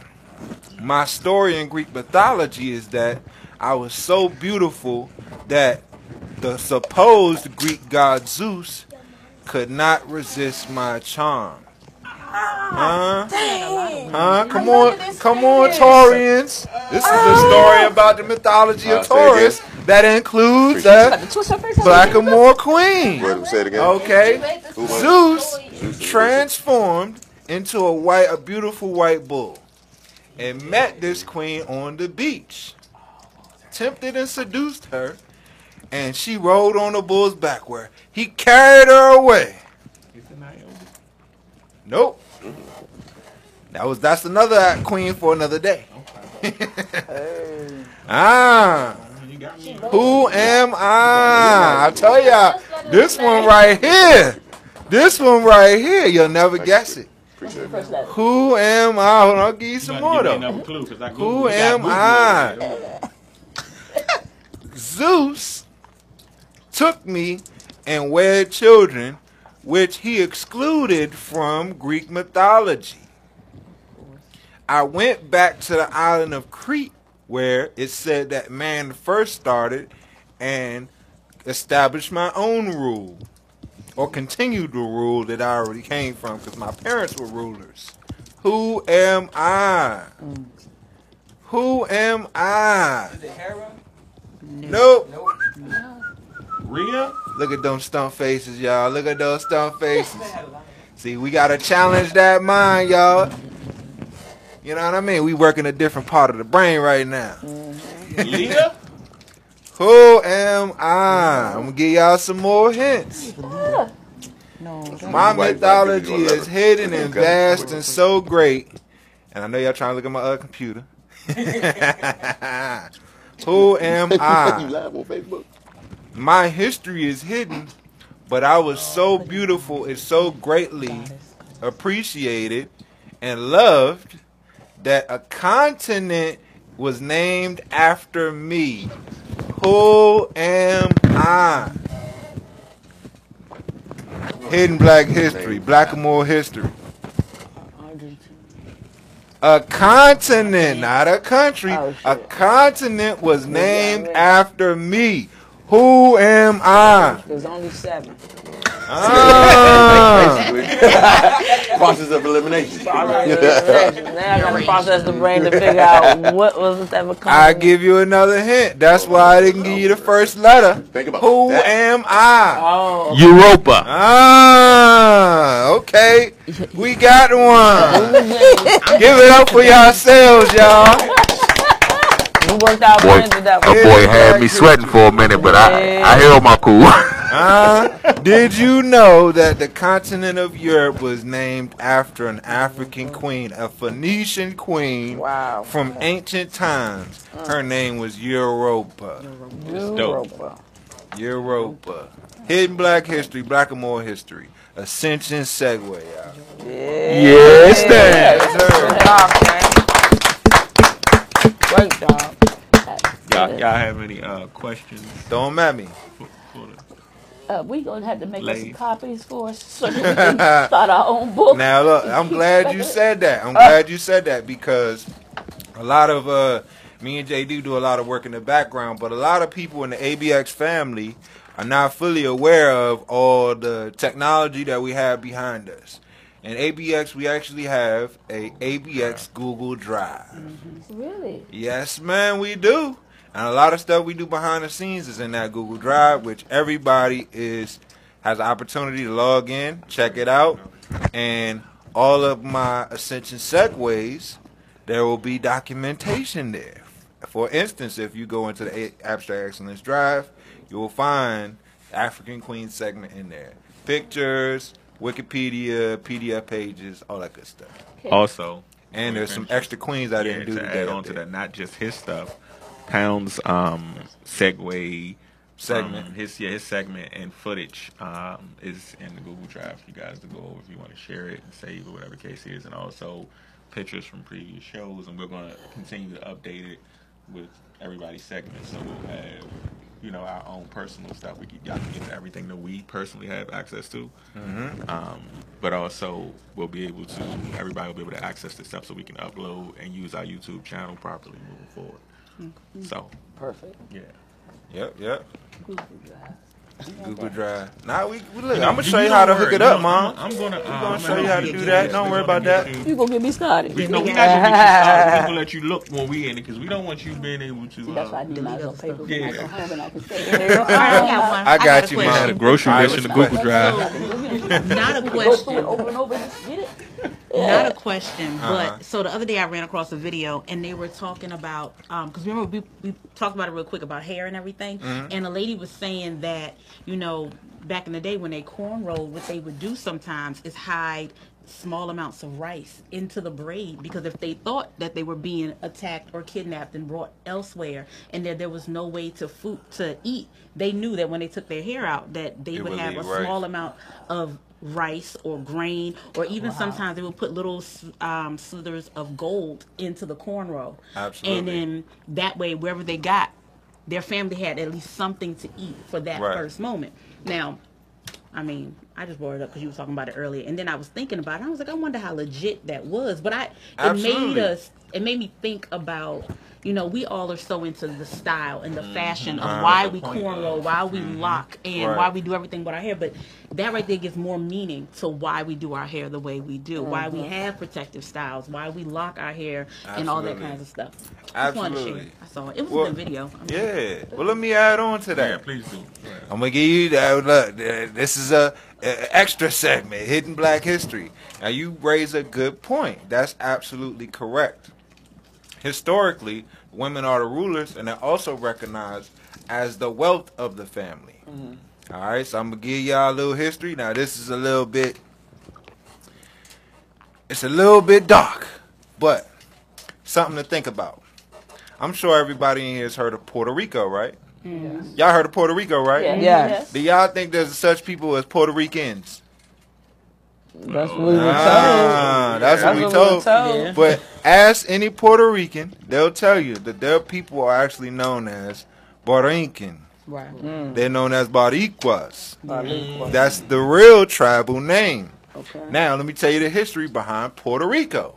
My story in Greek mythology is that I was so beautiful that the supposed Greek god Zeus could not resist my charm. Huh? Huh? Come on, come on, Taurians. This is a story about the mythology Uh, of say it again. Taurus that includes Appreciate the Twist her. Blackamoor Queen. What, say it again. Okay. Who was it? Zeus Zeus. transformed into a white, a beautiful white bull, and met this queen on the beach. Tempted and seduced her, and she rode on the bull's back, where he carried her away. Nope. That was that's another queen for another day. ah. Who am I? I tell ya, this one right here, this one right here, you'll never guess it. It. Who am I? Hold on, I'll give you some more though. Who am I? Zeus took me and wed children, which he excluded from Greek mythology. I went back to the island of Crete, where it said that man first started and established my own rule, or continued the rule that I already came from, because my parents were rulers. Who am I? Who am I? Is it harem? Nope. Nope. Rhea? Look at them stump faces, y'all. Look at those stump faces. See, we gotta challenge that mind, y'all. You know what I mean? We working a different part of the brain right now. Mm-hmm. Leah? Who am I? I'm gonna give y'all some more hints. No. My mythology black is hidden and Okay. vast and so great. And I know y'all trying to look at my other computer. Who am you I? Live on Facebook? My history is hidden, but I was so beautiful and so greatly appreciated and loved that a continent was named after me. Who am I? Hidden Black History, Blackamoor History. A continent, not a country. Oh, a continent was named after me. Who am I? There's only seven. Ah. Process of elimination. now I gotta process the brain to figure out what was it ever coming. I give you another hint. That's why I didn't give you the first letter. Think about it. Who that. am I? Oh, Europa. Ah, okay. We got one. Give it up for yourselves, y'all. We worked out Boy, brains with that a one. boy had me sweating for a minute, but I, I held my cool. Uh, did you know that the continent of Europe was named after an African queen, a Phoenician queen Wow. from ancient times? Her name was Europa. Europa. Europa. Hidden Black History, Blackamoor History. Ascension segue, y'all. yes, Yes, sir. Good job, man. Great job. Y'all, y'all have any uh, questions? Throw 'em at me. For, for Uh, we gonna have to make us some copies for us so we can start our own book. Now look, I'm glad you said that. I'm glad you said that because a lot of uh me and JD do a lot of work in the background, but a lot of people in the ABX family are not fully aware of all the technology that we have behind us. In ABX, we actually have a ABX Google Drive. Really? Yes, man, we do. And a lot of stuff we do behind the scenes is in that Google Drive, which everybody is has the opportunity to log in, check it out, and all of my Ascension segues, there will be documentation there. For instance, if you go into the A- Abstrakt Xcilence Drive, you will find African Queen segment in there. Pictures, Wikipedia, PDF pages, all that good stuff. also, And there's some extra queens I yeah, didn't do to today. add on to that, not just his stuff. Pounds um, segue Segment. um, his yeah his segment and footage um, is in the Google Drive for you guys to go over if you want to share it and save it, whatever case is, and also pictures from previous shows. And we're going to continue to update it with everybody's segments, so we'll have you know our own personal stuff. We can, y'all can get to everything that we personally have access to. Um, but also we'll be able to everybody will be able to access this stuff so we can upload and use our YouTube channel properly moving forward. So Perfect. yeah. Yep, yep. Google Drive. Google Drive. Now we, we look. I'm gonna show you don't how to worry, hook it up, mom. I'm, I'm gonna, uh, gonna show you how to do that. Don't worry about that. you- You gonna get me started? We, no, we're not gonna get you started. We're gonna let you look when we in it because we don't want you being able to. See, that's why I Uh, need my little paper Yeah. go home and I can say. All right, I got one. I got a you. Mom. the grocery list in the Google Drive. Not a Go through it question. over and over get it. Not a question, Uh-huh. but so the other day I ran across a video and they were talking about because remember we, we talked about it real quick about hair and everything, and a lady was saying that you know back in the day when they cornrowed, what they would do sometimes is hide small amounts of rice into the braid because if they thought that they were being attacked or kidnapped and brought elsewhere and that there was no way to food to eat they knew that when they took their hair out that they It would would have a rice. small amount of rice or grain or even sometimes they would put little um, slithers of gold into the cornrow Absolutely. and then that way wherever they got their family had at least something to eat for that Right. first moment now I mean, I just brought it up because you were talking about it earlier, and then I was thinking about it. I was like, I wonder how legit that was. But I, it made us, it made me think about, you know, we all are so into the style and the fashion of Uh, why we cornrow, why we lock, and Mm-hmm. Right. why we do everything with our hair. But that right there gives more meaning to why we do our hair the way we do, why we have protective styles, why we lock our hair, and all that Absolutely. kinds of stuff. Just wanted to share. Absolutely. I saw it. It was Well, a good video. I mean, Yeah. Well, let me add on to that. Yeah, that. please do. I'm gonna give you that. Look, this is a, a extra segment, hidden Black history. Now you raise a good point. That's absolutely correct. Historically, women are the rulers, and they're also recognized as the wealth of the family. All right, so I'm gonna give y'all a little history. Now this is a little bit. It's a little bit dark, but something to think about. I'm sure everybody in here has heard of Puerto Rico, right? Y'all heard of Puerto Rico, right? Yeah. Yes. Do y'all think there's such people as Puerto Ricans? That's what we were told. Ah, that's, what we That's told. told. But ask any Puerto Rican, they'll tell you that their people are actually known as Borincan. Right. Mm. They're known as Boricuas. Boricuas. That's the real tribal name. Okay. Now, let me tell you the history behind Puerto Rico.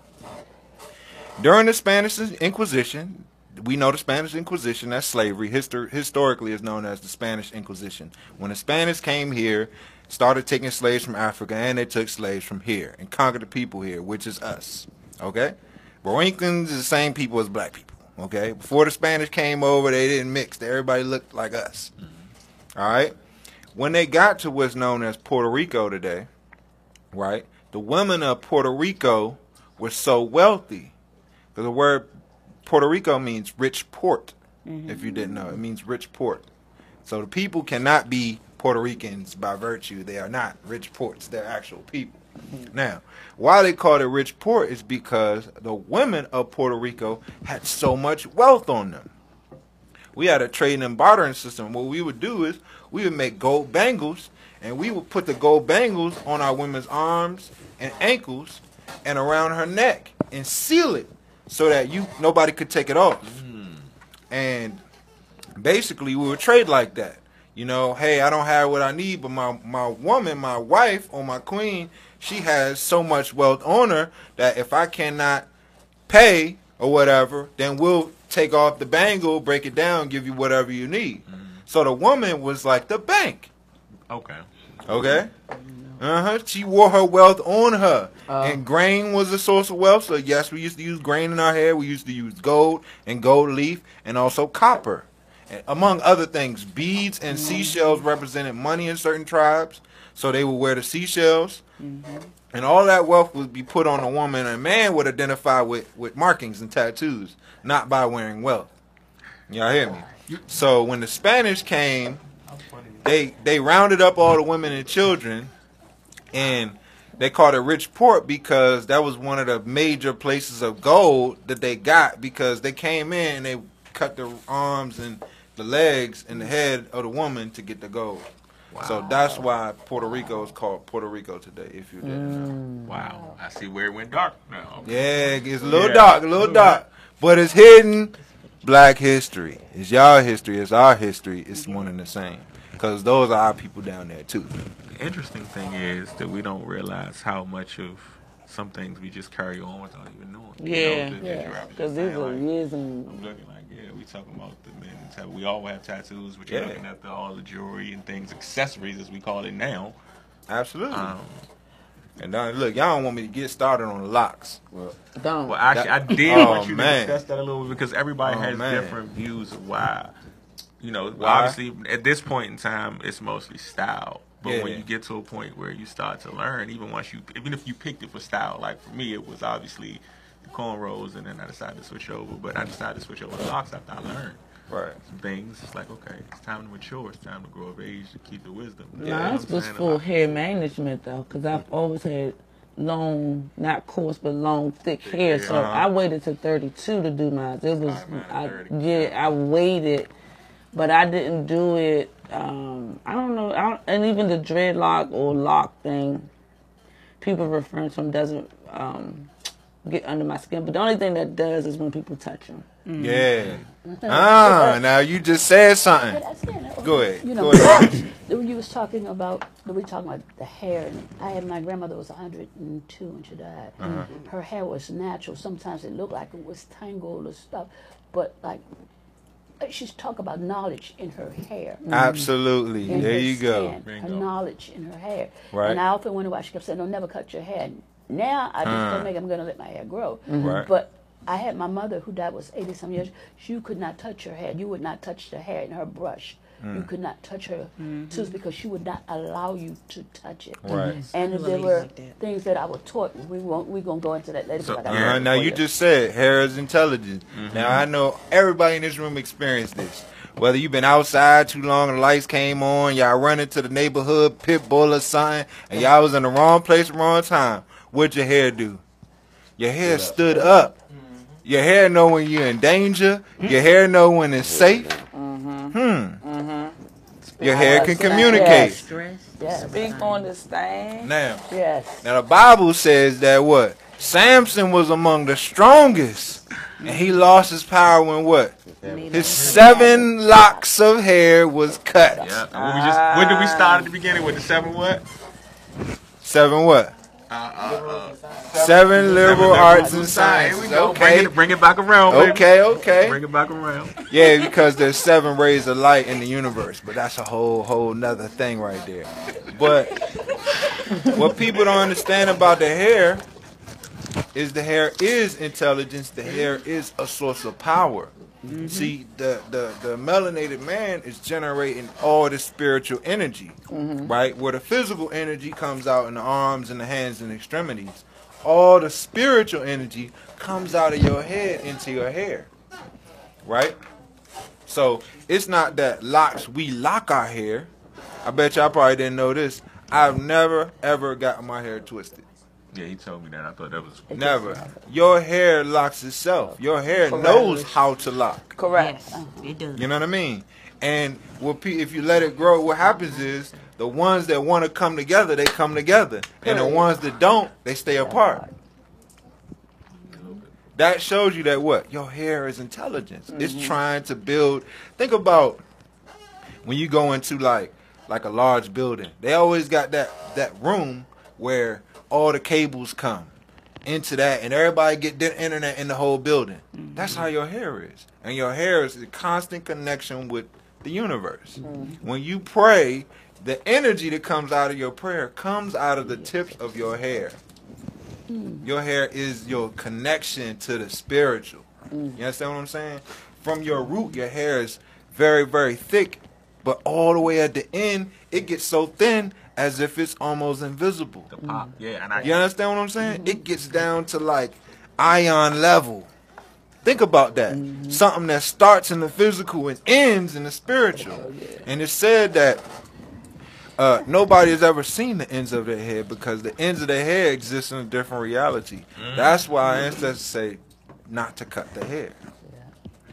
During the Spanish Inquisition, we know the Spanish Inquisition as slavery. Histor- historically, is known as the Spanish Inquisition. When the Spanish came here, started taking slaves from Africa, and they took slaves from here and conquered the people here, which is us. Okay, Borincans is the same people as black people. Okay, before the Spanish came over, they didn't mix. Everybody looked like us. Mm-hmm. All right. When they got to what's known as Puerto Rico today, right? The women of Puerto Rico were so wealthy. Because the word Puerto Rico means rich port. Mm-hmm. If you didn't know, it means rich port. So the people cannot be Puerto Ricans by virtue. They are not rich ports. They're actual people. Mm-hmm. Now, why they called it rich port is because the women of Puerto Rico had so much wealth on them. We had a trading and bartering system. What we would do is we would make gold bangles and we would put the gold bangles on our women's arms and ankles and around her neck and seal it so that you nobody could take it off. Hmm. And basically we would trade like that. You know, hey, I don't have what I need, but my my woman, my wife or my queen, she has so much wealth on her that if I cannot pay or whatever, then we'll take off the bangle, break it down, give you whatever you need. Mm-hmm. So the woman was like the bank. Okay. Okay. Uh huh. She wore her wealth on her, uh. and grain was a source of wealth. So yes, we used to use grain in our hair. We used to use gold and gold leaf, and also copper, and among other things. Beads and mm. seashells represented money in certain tribes, so they would wear the seashells, Mm-hmm. and all that wealth would be put on a woman. A man would identify with with markings and tattoos, not by wearing wealth. Y'all hear me? So when the Spanish came, they they rounded up all the women and children, and they called it rich port because that was one of the major places of gold that they got because they came in and they cut the arms and the legs and the head of the woman to get the gold. So that's why Puerto Rico is called Puerto Rico today. If you didn't know. Mm. Wow. I see where it went dark now. Yeah, it's a little Yeah. dark, a little dark, but it's hidden. Black history. It's y'all history. It's our history. It's one and the same. Cause those are our people down there too. The interesting thing is that we don't realize how much of some things we just carry on without even knowing. You know, Yeah, the- the yeah. Because just these saying, are like, years and I'm looking like, yeah, we talking about the men. and We all have tattoos, but you're Yeah. looking at the, all the jewelry and things, accessories as we call it now. Absolutely. Um, and now, look, y'all don't want me to get started on the locks. don't. well, actually, I did Oh, want you man. to discuss that a little bit because everybody Oh, has man. different views of why. You know, Why? obviously, at this point in time, it's mostly style. But when you get to a point where you start to learn, even once you, even if you picked it for style, like for me, it was obviously the cornrows, and then I decided to switch over. But I decided to switch over to locks after I learned Right. some things. It's like, okay, it's time to mature. It's time to grow of age to keep the wisdom. You know Nah, what this I'm was saying? for hair management though, because I've always had long, not coarse, but long, thick hair. So Uh-huh. I waited to 32 to do mine. It was, I, yeah, I waited, but I didn't do it. Um, I don't know, I don't, and even the dreadlock or lock thing, people referring to them doesn't um, get under my skin. But the only thing that does is when people touch them. Yeah. ah, now you just said something. But said, Go ahead. You Go know, ahead. when you was talking about, we were talking about the hair, and I had my grandmother was 102 when she died. Uh-huh. Her hair was natural. Sometimes it looked like it was tangled or stuff, but like uh, she's talk about knowledge in her hair. Absolutely. in There her you go. skin, Her knowledge in her hair. Right. And I often wonder why she kept saying, "No, never cut your hair." Now I just Huh. don't make. I'm going to let my hair grow. Right. But I had my mother who died was 80 some years. You could not touch her hair. You would not touch the hair in her brush. Hmm. You could not touch her tools because she would not allow you to touch it. Right. And there were like that. things that I was taught. We won't. We're gonna go into that later. So, but Uh-huh. Now for you just said hair is intelligent. Now I know everybody in this room experienced this. Whether you've been outside too long and the lights came on, y'all run into the neighborhood pit bull or something, and y'all was in the wrong place, wrong time. What'd your hair do? Your hair stood up. Your hair know when you're in danger. Your hmm. hair know when it's safe. Hmm. Your hair can communicate. Stress. Yes. Speak on this thing. Now, Yes. now the Bible says that what? Samson was among the strongest, and he lost his power when what? His seven locks of hair was cut. Yeah. When, we just, when did we start at the beginning with the seven what? Seven what? Uh, uh, Seven liberal liberal arts and Here we go. Bring Okay. it, bring it back around, baby. Okay, okay. Bring it back around. Yeah, because there's seven rays of light in the universe, but that's a whole whole nother thing right there. But what people don't understand about the hair is the hair is intelligence. The hair is a source of power. Mm-hmm. See, the, the the melanated man is generating all the spiritual energy, mm-hmm. right? Where the physical energy comes out in the arms and the hands and extremities, all the spiritual energy comes out of your head into your hair, right? So it's not that locks we lock our hair. I bet y'all probably didn't know this. I've never ever gotten my hair twisted. Yeah, he told me that. I thought that was. Never. Your hair locks itself. Your hair Correct. knows how to lock. Correct. Yes, uh-huh. it does. You know what I mean? And what pe- if you let it grow, what happens is the ones that want to come together, they come together, and the ones that don't, they stay apart. That shows you that what your hair is intelligence. It's mm-hmm. trying to build. Think about when you go into like like a large building. They always got that that room where all the cables come into that, and everybody get their internet in the whole building. That's how mm-hmm. your hair is, and your hair is a constant connection with the universe. Mm-hmm. When you pray, the energy that comes out of your prayer comes out of the tips of your hair. Mm. Your hair is your connection to the spiritual. Mm. You understand what I'm saying? From your root, your hair is very, very thick, but all the way at the end, it gets so thin as if it's almost invisible. The pop. Yeah, and I. You understand what I'm saying? It mm-hmm. gets down to like ion level. Think about that. Mm-hmm. Something that starts in the physical and ends in the spiritual. Oh, and it's said that uh, nobody has ever seen the ends of their hair because the ends of their hair exist in a different reality. Mm-hmm. That's why our ancestors say not to cut the hair.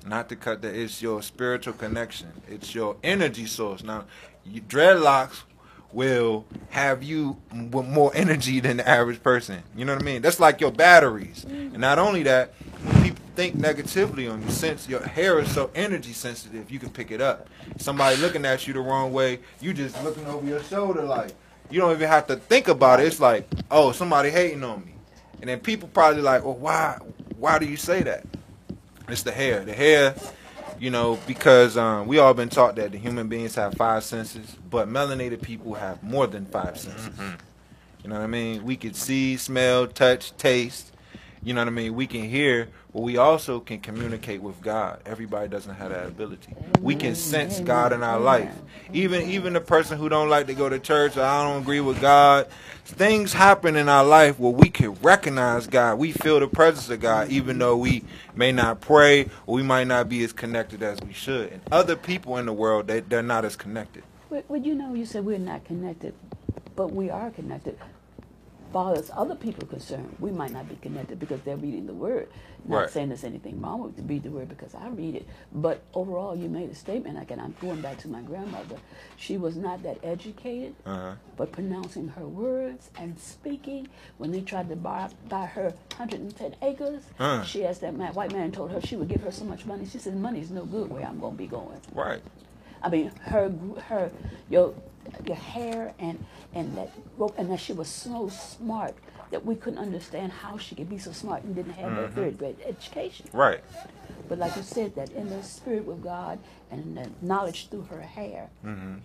Not to cut the. It's your spiritual connection. It's your energy source. Now, you, dreadlocks will have you with more energy than the average person. You know what I mean? That's like your batteries. And not only that, when people think negatively on you, since your hair is so energy sensitive, you can pick it up. Somebody looking at you the wrong way, you just looking over your shoulder like you don't even have to think about it. It's like, oh, somebody hating on me. And then people probably like, well, why why do you say that? It's the hair. The hair, you know, because um, we all been taught that the human beings have five senses, but melanated people have more than five senses. You know what I mean? We can see, smell, touch, taste. You know what I mean? We can hear, but we also can communicate with God. Everybody doesn't have that ability. We can sense God in our life. Even even the person who don't like to go to church or I don't agree with God, things happen in our life where we can recognize God. We feel the presence of God, even though we may not pray or we might not be as connected as we should. And other people in the world, they, they're not as connected. Well, you know, you said we're not connected, but we are connected. Far as other people are concerned, we might not be connected because they're reading the word. Not Right. saying there's anything wrong with to read the word because I read it. But overall, you made a statement. And I'm going back to my grandmother. She was not that educated, Uh-huh. but pronouncing her words and speaking. When they tried to buy, buy her 110 acres, Uh. she asked that man, white man told her she would give her so much money. She said, "Money's no good where I'm going to be going." Right. I mean, her, her, your, your hair and and that rope, and that she was so smart that we couldn't understand how she could be so smart and didn't have that mm-hmm. third grade education. Right. But like you said, that in the spirit with God and the knowledge through her hair. Mm-hmm.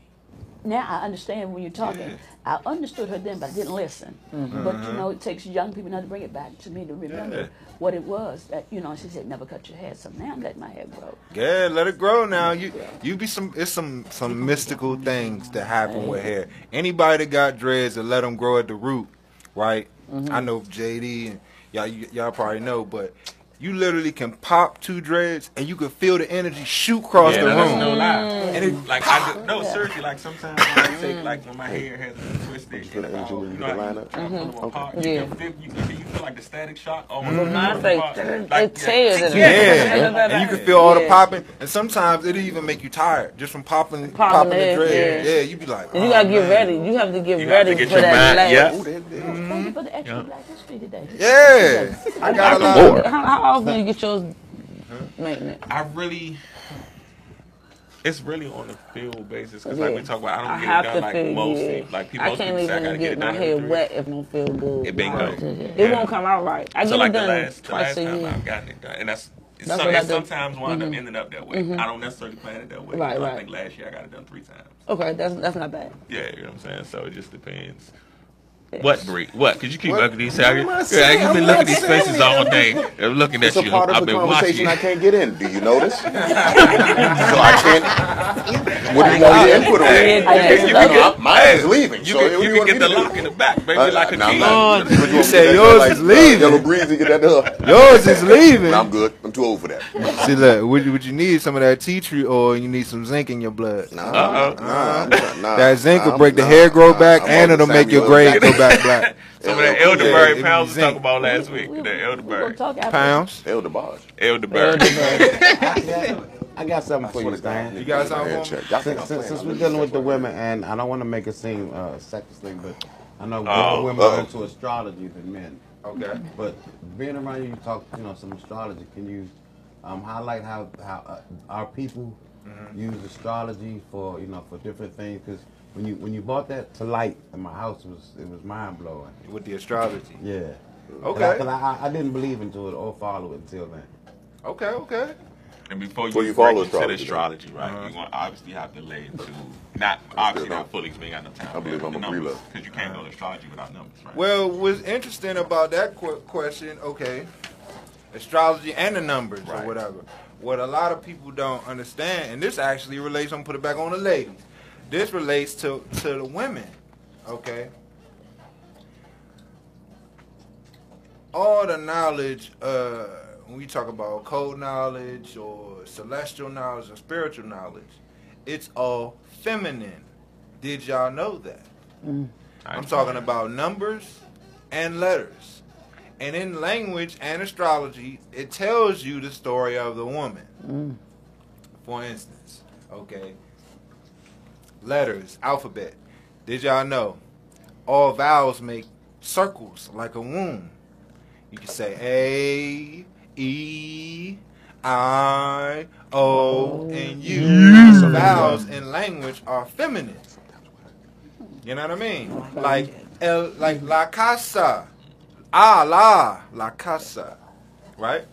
Now I understand when you're talking. I understood her then, but I didn't listen. Mm-hmm. But you mm-hmm. know, it takes young people now to bring it back to me to remember Yeah. what it was that you know. She said, "Never cut your hair." So now I'm letting my hair grow. Yeah, let it grow now. You you be some it's some some mystical things that happen with hair. Anybody that got dreads and let them grow at the root, right? Mm-hmm. I know JD and y'all y- y'all probably know, but you literally can pop two dreads and you can feel the energy shoot across Yeah, the that's room. no lie. And it Like I do, no seriously. Like sometimes when I take like when my hair has been twisted, feel the and energy when you you know, how line up? try to pull them apart. You Yeah. can feel you, can- you feel like the static shock. Oh, But mine say, it like, tears it. Yeah, and you can feel all the popping, and sometimes it even make you tired just from popping, popping, the it, dread. yeah. Yeah. you be like, And you "Oh, gotta get ready. You have to get You ready to get for your that mind- last. yeah. Ooh, that- that- Well, for the extra Yeah. Black History today. Yeah, I got a lot. More. How, how often you get yours maintenance? I really, it's really on the field basis because like we talk about, I don't I get have it to done like feel most yeah. Like people, I can't people say I even get get it my done every hair wet if I don't feel good. It bingo. It Yeah. won't come out right. I So get like it the done last, the twice last a time year. I've gotten it done, and that's. That's some, what I sometimes wind up Mhm. ending up that way. Mhm. I don't necessarily plan it that way. Right, So I right. think last year I got it done three times. Okay, that's that's not bad. Yeah, you know what I'm saying. So it just depends. What Bree? What? Cause you keep looking at these. what am I Yeah, saying? you've been looking at these faces all day. anything. I'm looking at It's a you. part of I've the been conversation watching. I can't get in. Do you notice? so I can't. What do you want your input on Hey, that? you can get- Mine is leaving. You so can, you can get the to do? lock in the back, baby, Uh, like a nah, I'm You want say yours like, is uh, leaving. Yellow breezy, get that done. yours is leaving. I'm good. I'm too old for that. See, look, would you, would you need some of that tea tree oil you need some zinc in your blood? Nah, Uh-oh. nah, I'm nah, that zinc will nah, break the hair grow nah, back I'm and it'll make your Samuel grades Jackson. go back black. Some of that elderberry it pounds was we talked about last week. We- The we- we elderberry. Pounds. Elder Barge. Elderberry. I got something for you, Stan. You got something Hand for check. Since, since, since we're dealing with the women, and I don't want to make it seem uh, sexist thing, but I know Oh, more women uh-oh. are into astrology than men. Okay. But being around you, you talk, you know, some astrology. Can you um, highlight how how uh, our people Mm-hmm. use astrology for you know for different things? Because when you when you brought that to light in my house, it was it was mind blowing. With the astrology. Yeah. Okay. Because I, I, I didn't believe into it or follow it until then. Okay, okay. And before you, Before you follow into the astrology, astrology, right? Uh-huh. You're going to obviously have to lay into, not obviously not no. fully because we ain't got no time. I believe I'm a Brelo. Because you can't go to astrology without numbers, right? Well, what's interesting about that qu- question, okay, astrology and the numbers Right. or whatever. What a lot of people don't understand, and this actually relates, I'm gonna put it back on the ladies. This relates to, to the women, okay? All the knowledge, uh, when we talk about code knowledge or celestial knowledge or spiritual knowledge, it's all feminine. Did y'all know that? I'm talking about numbers and letters. And in language and astrology, it tells you the story of the woman. For instance, okay, letters, alphabet. Did y'all know all vowels make circles like a womb? You can say A, E, I, O, and U. So vowels in language are feminine. You know what I mean? Like el, like la casa, ah la la casa, right?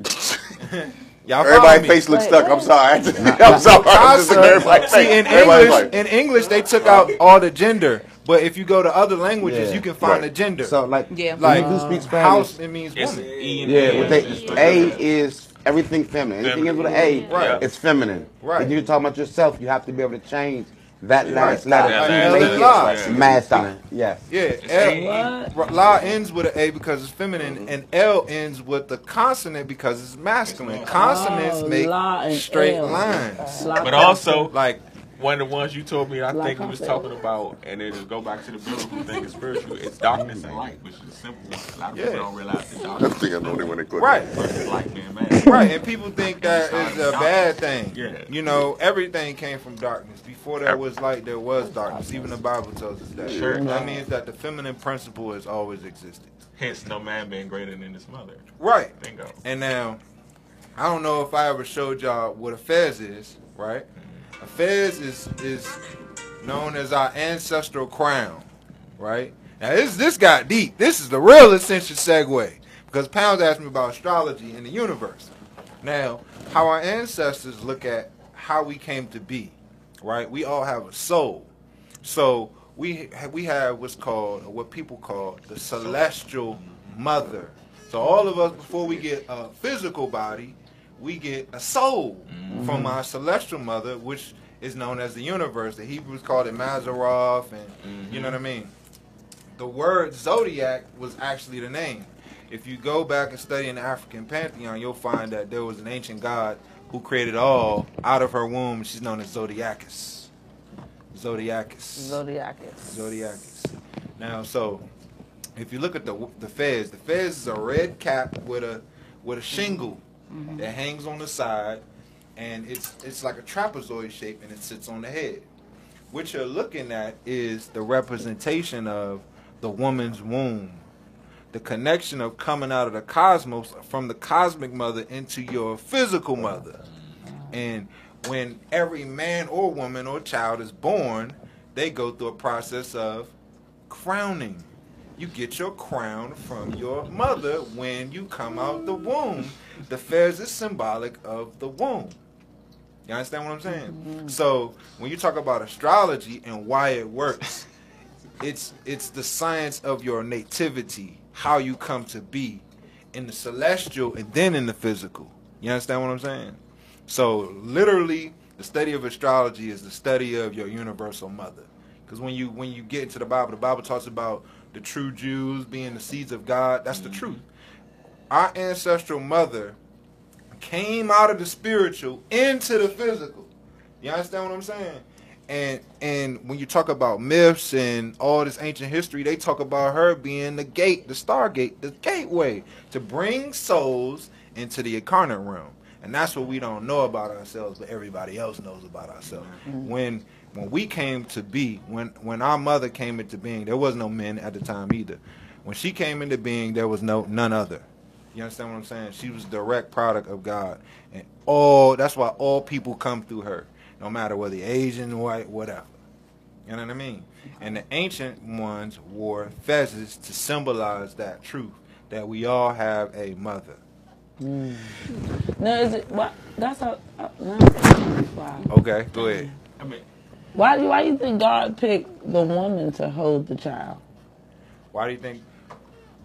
Y'all follow Everybody's face looks stuck. I'm sorry. I'm sorry. I'm just looking at See, in English, like, in English, they took out all the gender. But if you go to other languages, Yeah. you can find Right. the gender. So like, Yeah. like when you do Spanish, house, it means woman. E and Yeah, A. they, A is everything feminine. Anything is with an A, Right. it's feminine. Right. When you're talking about yourself, you have to be able to change that last letter Yeah, to last make letter. it masculine. Yes. Yeah, A. L, La ends with an A because it's feminine, mm-hmm. and L ends with the consonant because it's masculine. Consonants Oh, make straight L. lines. But also, Like, one of the ones you told me, I Like think we was talking about, and then just go back to the biblical thing of spiritual, it's darkness and light, which is a simple one. A lot of people Yeah. don't realize the I darkness think I know they when they quit. right, versus light being bad. right, and people think that is a bad thing. Yeah. You know, everything came from darkness. Before there was light, there was darkness. Even the Bible tells us that. Sure. That means that the feminine principle has always existed. Hence, no man being greater than his mother. Right. Bingo. And now, I don't know if I ever showed y'all what a fez is, right? A fez is is known as our ancestral crown, right? Now this this got deep. This is the real essential segue because Pounds asked me about astrology and the universe. Now, how our ancestors look at how we came to be, right? We all have a soul, so we ha- we have what's called or what people call the celestial mother. So all of us, before we get a physical body, we get a soul mm-hmm. from our celestial mother, which is known as the universe. The Hebrews called it Mazaroth, and you know mm-hmm. what I mean. The word zodiac was actually the name. If you go back and study in the African pantheon, you'll find that there was an ancient god who created all out of her womb. She's known as Zodiacus. Zodiacus. Zodiacus. Zodiacus. Now, so if you look at the the fez, the fez is a red cap with a with a shingle Mm-hmm. that hangs on the side, and it's it's like a trapezoid shape, and it sits on the head. What you're looking at is the representation of the woman's womb. The connection of coming out of the cosmos from the cosmic mother into your physical mother. And when every man or woman or child is born, they go through a process of crowning. You get your crown from your mother when you come out the womb. The fez is symbolic of the womb. You understand what I'm saying? Mm-hmm. So when you talk about astrology and why it works, it's it's the science of your nativity, how you come to be in the celestial and then in the physical. You understand what I'm saying? So literally, the study of astrology is the study of your universal mother. Because when you when you get into the Bible, the Bible talks about the true Jews being the seeds of God. That's the mm-hmm. truth. Our ancestral mother came out of the spiritual into the physical. You understand what I'm saying? And and when you talk about myths and all this ancient history, they talk about her being the gate, the stargate, the gateway to bring souls into the incarnate realm. And that's what we don't know about ourselves, but everybody else knows about ourselves. Mm-hmm. When when we came to be, when when our mother came into being, there was no men at the time either. When she came into being, there was no none other. You understand what I'm saying? She was a direct product of God, and all that's why all people come through her, no matter whether Asian, white, whatever. You know what I mean? And the ancient ones wore fezzes to symbolize that truth that we all have a mother. No, is it? Why, that's a. Uh, no. Wow. Okay, go ahead. I mean, Why do why you think God picked the woman to hold the child? Why do you think?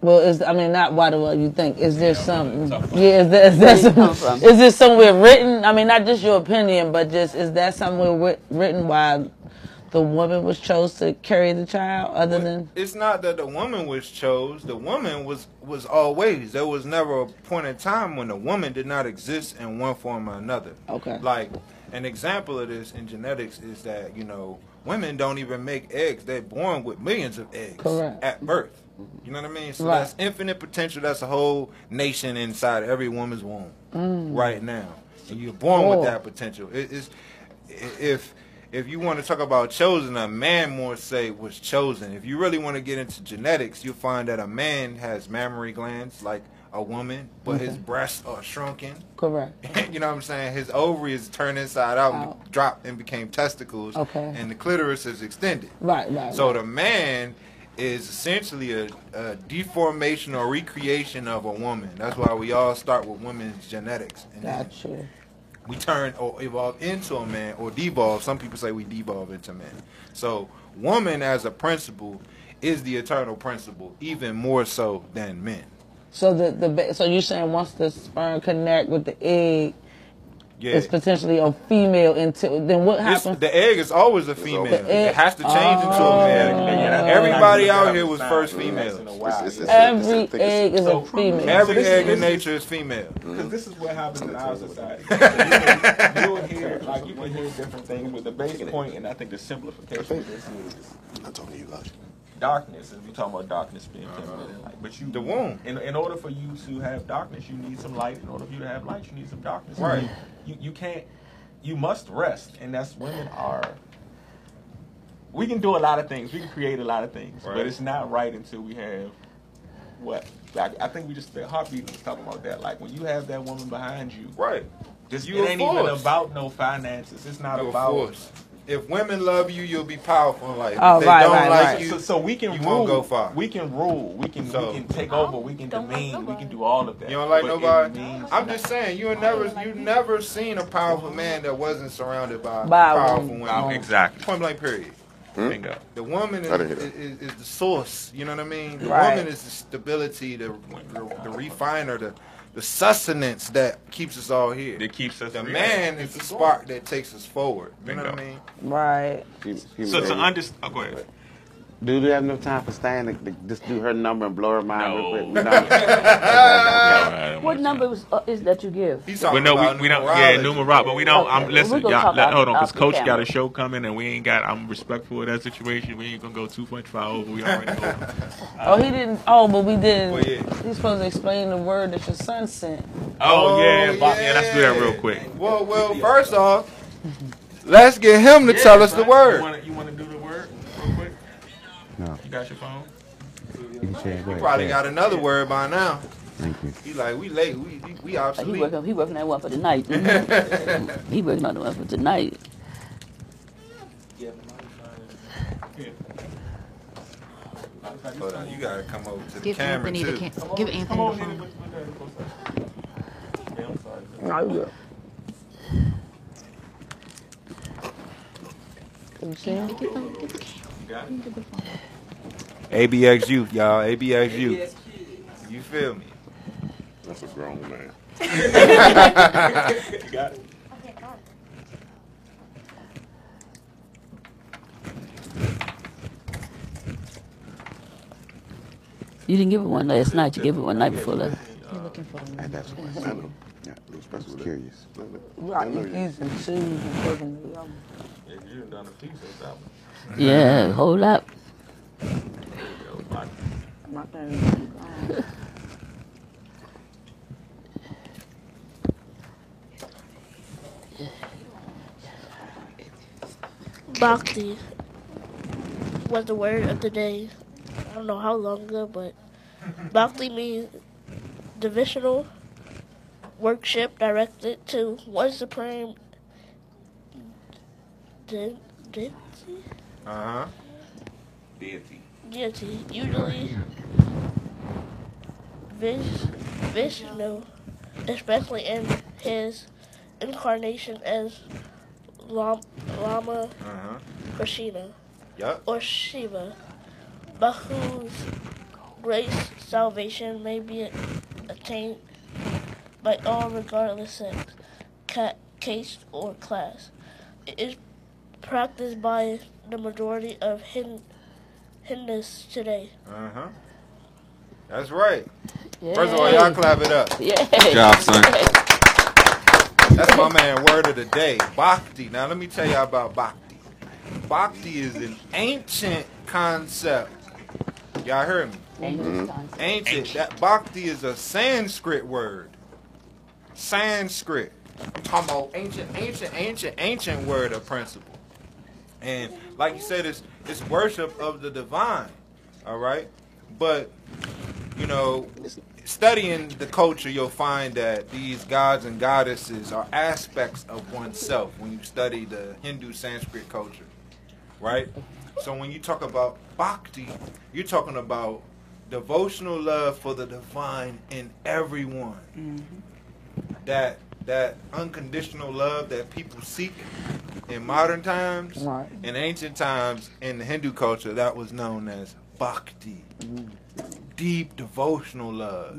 Well, is I mean not why do what you think? Is there something? Yeah, is there, is there Where it come some, is there somewhere written? I mean, not just your opinion, but just is that somewhere written why the woman was chose to carry the child, other than It's not that the woman was chose. The woman was was always. There was never a point in time when the woman did not exist in one form or another. Okay. Like an example of this in genetics is that you know women don't even make eggs. They're born with millions of eggs Correct. at birth. You know what I mean? So Right. that's infinite potential. That's a whole nation inside every woman's womb mm. right now, and you're born Cool. with that potential. It is if if you want to talk about chosen, a man more say was chosen. If you really want to get into genetics, you'll find that a man has mammary glands like a woman, but his breasts are shrunken. correct? you know what I'm saying? His ovaries turned inside out, and dropped and became testicles. Okay. And the clitoris is extended. Right, right. So right. the man is essentially a, a deformation or recreation of a woman. That's why we all start with women's genetics. And then got you. we turn or evolve into a man or devolve. Some people say we devolve into men. So woman as a principle is the eternal principle, even more so than men. So the the so you're saying once the sperm connect with the egg, Yeah. it's potentially a female into then what It's- happens? the egg is always a female. The egg- it has to change into a oh. male. Everybody out here was first female. It's- it's- Every I it's- egg is So- a female. Every egg in nature is female. Because this is what happens in our society. you can- you'll hear like you can hear different things, but the basic point, and I think the simplification of this is I'm talking to you, guys. Darkness. And we talking about darkness being feminine and light, but you The womb. In, in order for you to have darkness, you need some light. In order for you to have light, you need some darkness. Right. You you can't. You must rest, and that's women are. We can do a lot of things. We can create a lot of things, Right. but it's not right until we have what. Like, I think we just the heartbeat was talking about that. Like when you have that woman behind you, Right. this, You it ain't even about no finances. It's not You're about. force. If women love you, you'll be powerful in life. Oh, if they right, don't right, like right. you, So, so we can you rule. won't go far. We can rule. We can So- we can take over. We can Don't like. We can do all of that. you don't like But nobody. I'm not- just saying, you never, you never seen a powerful man that wasn't surrounded by, By powerful woman. women. Oh, exactly. Point blank. Period. Hmm? Bingo. The woman is, I didn't hear is, is the source. You know what I mean? The Right. woman is the stability, the, the, the refiner, the, the sustenance that keeps us all here. That keeps us. The yeah. man is the spark that takes us forward. You know what I mean? Right. He- he So to understand, oh, go ahead. Do you have enough time for Stan to, to just do her number and blow her mind No. real quick? No. What number is, uh, is that you give? He's Well, no, about we, we don't. Yeah, numerology. numerology, but we don't. Okay, I'm listen. Y'all, talk let, hold on, because the Coach got a show coming, and we ain't got. I'm respectful of that situation. We ain't gonna go too much far over. We already over. Oh, he didn't. Oh, but we didn't. Well, yeah. He's supposed to explain the word that your son sent. Oh, yeah, Bob, yeah, let's do that real quick. Well, well, first off, let's get him to tell us the You word. wanna, you wanna do the word real quick? No. You got your phone? You can share. Go He probably share. got another word by now. Thank you. He like, we late. We we, we He working, he working that one for tonight. he working on the one for tonight. Hold on, you gotta come over to the Give camera Anthony too. the cam- give Anthony the phone. No, you good. You see him? Get the, get get the phone. ABX youth, y'all. ABX youth. You feel me? That's a grown man. You didn't give it one last night. You gave it one night before that. You're looking for the And that's what I know. Yeah, I was curious. Right, you using twos and taking the other. You done done a piece of that one. Yeah, hold up. Bhakti was the word of the day. I don't know how long ago, but Bhakti means devotional worship directed to one supreme de- deity. Uh huh. Deity. deity, usually Vish, Vishnu, especially in his incarnation as Lam, Lama Uh huh. Krishna Yup. or Shiva, by whose grace salvation may be attained by all regardless sex, ca- caste, or class. It is practiced by the majority of Hin- Hindus today. Uh huh. That's right. Yeah. First of all, y'all clap it up. Yeah. Good job, son. That's my man. Word of the day, bhakti. Now let me tell y'all about bhakti. Bhakti is an ancient concept. Y'all heard me? Mm-hmm. Ancient. That bhakti is a Sanskrit word. Sanskrit. I'm talking about ancient, ancient, ancient, ancient word of principle. And like you said, it's it's worship of the divine. All right, but you know, studying the culture, you'll find that these gods and goddesses are aspects of oneself when you study the Hindu Sanskrit culture, right? So when you talk about bhakti, you're talking about devotional love for the divine in everyone. Mm-hmm. That that unconditional love that people seek in modern times, Right. in ancient times, in the Hindu culture, that was known as bhakti deep devotional love.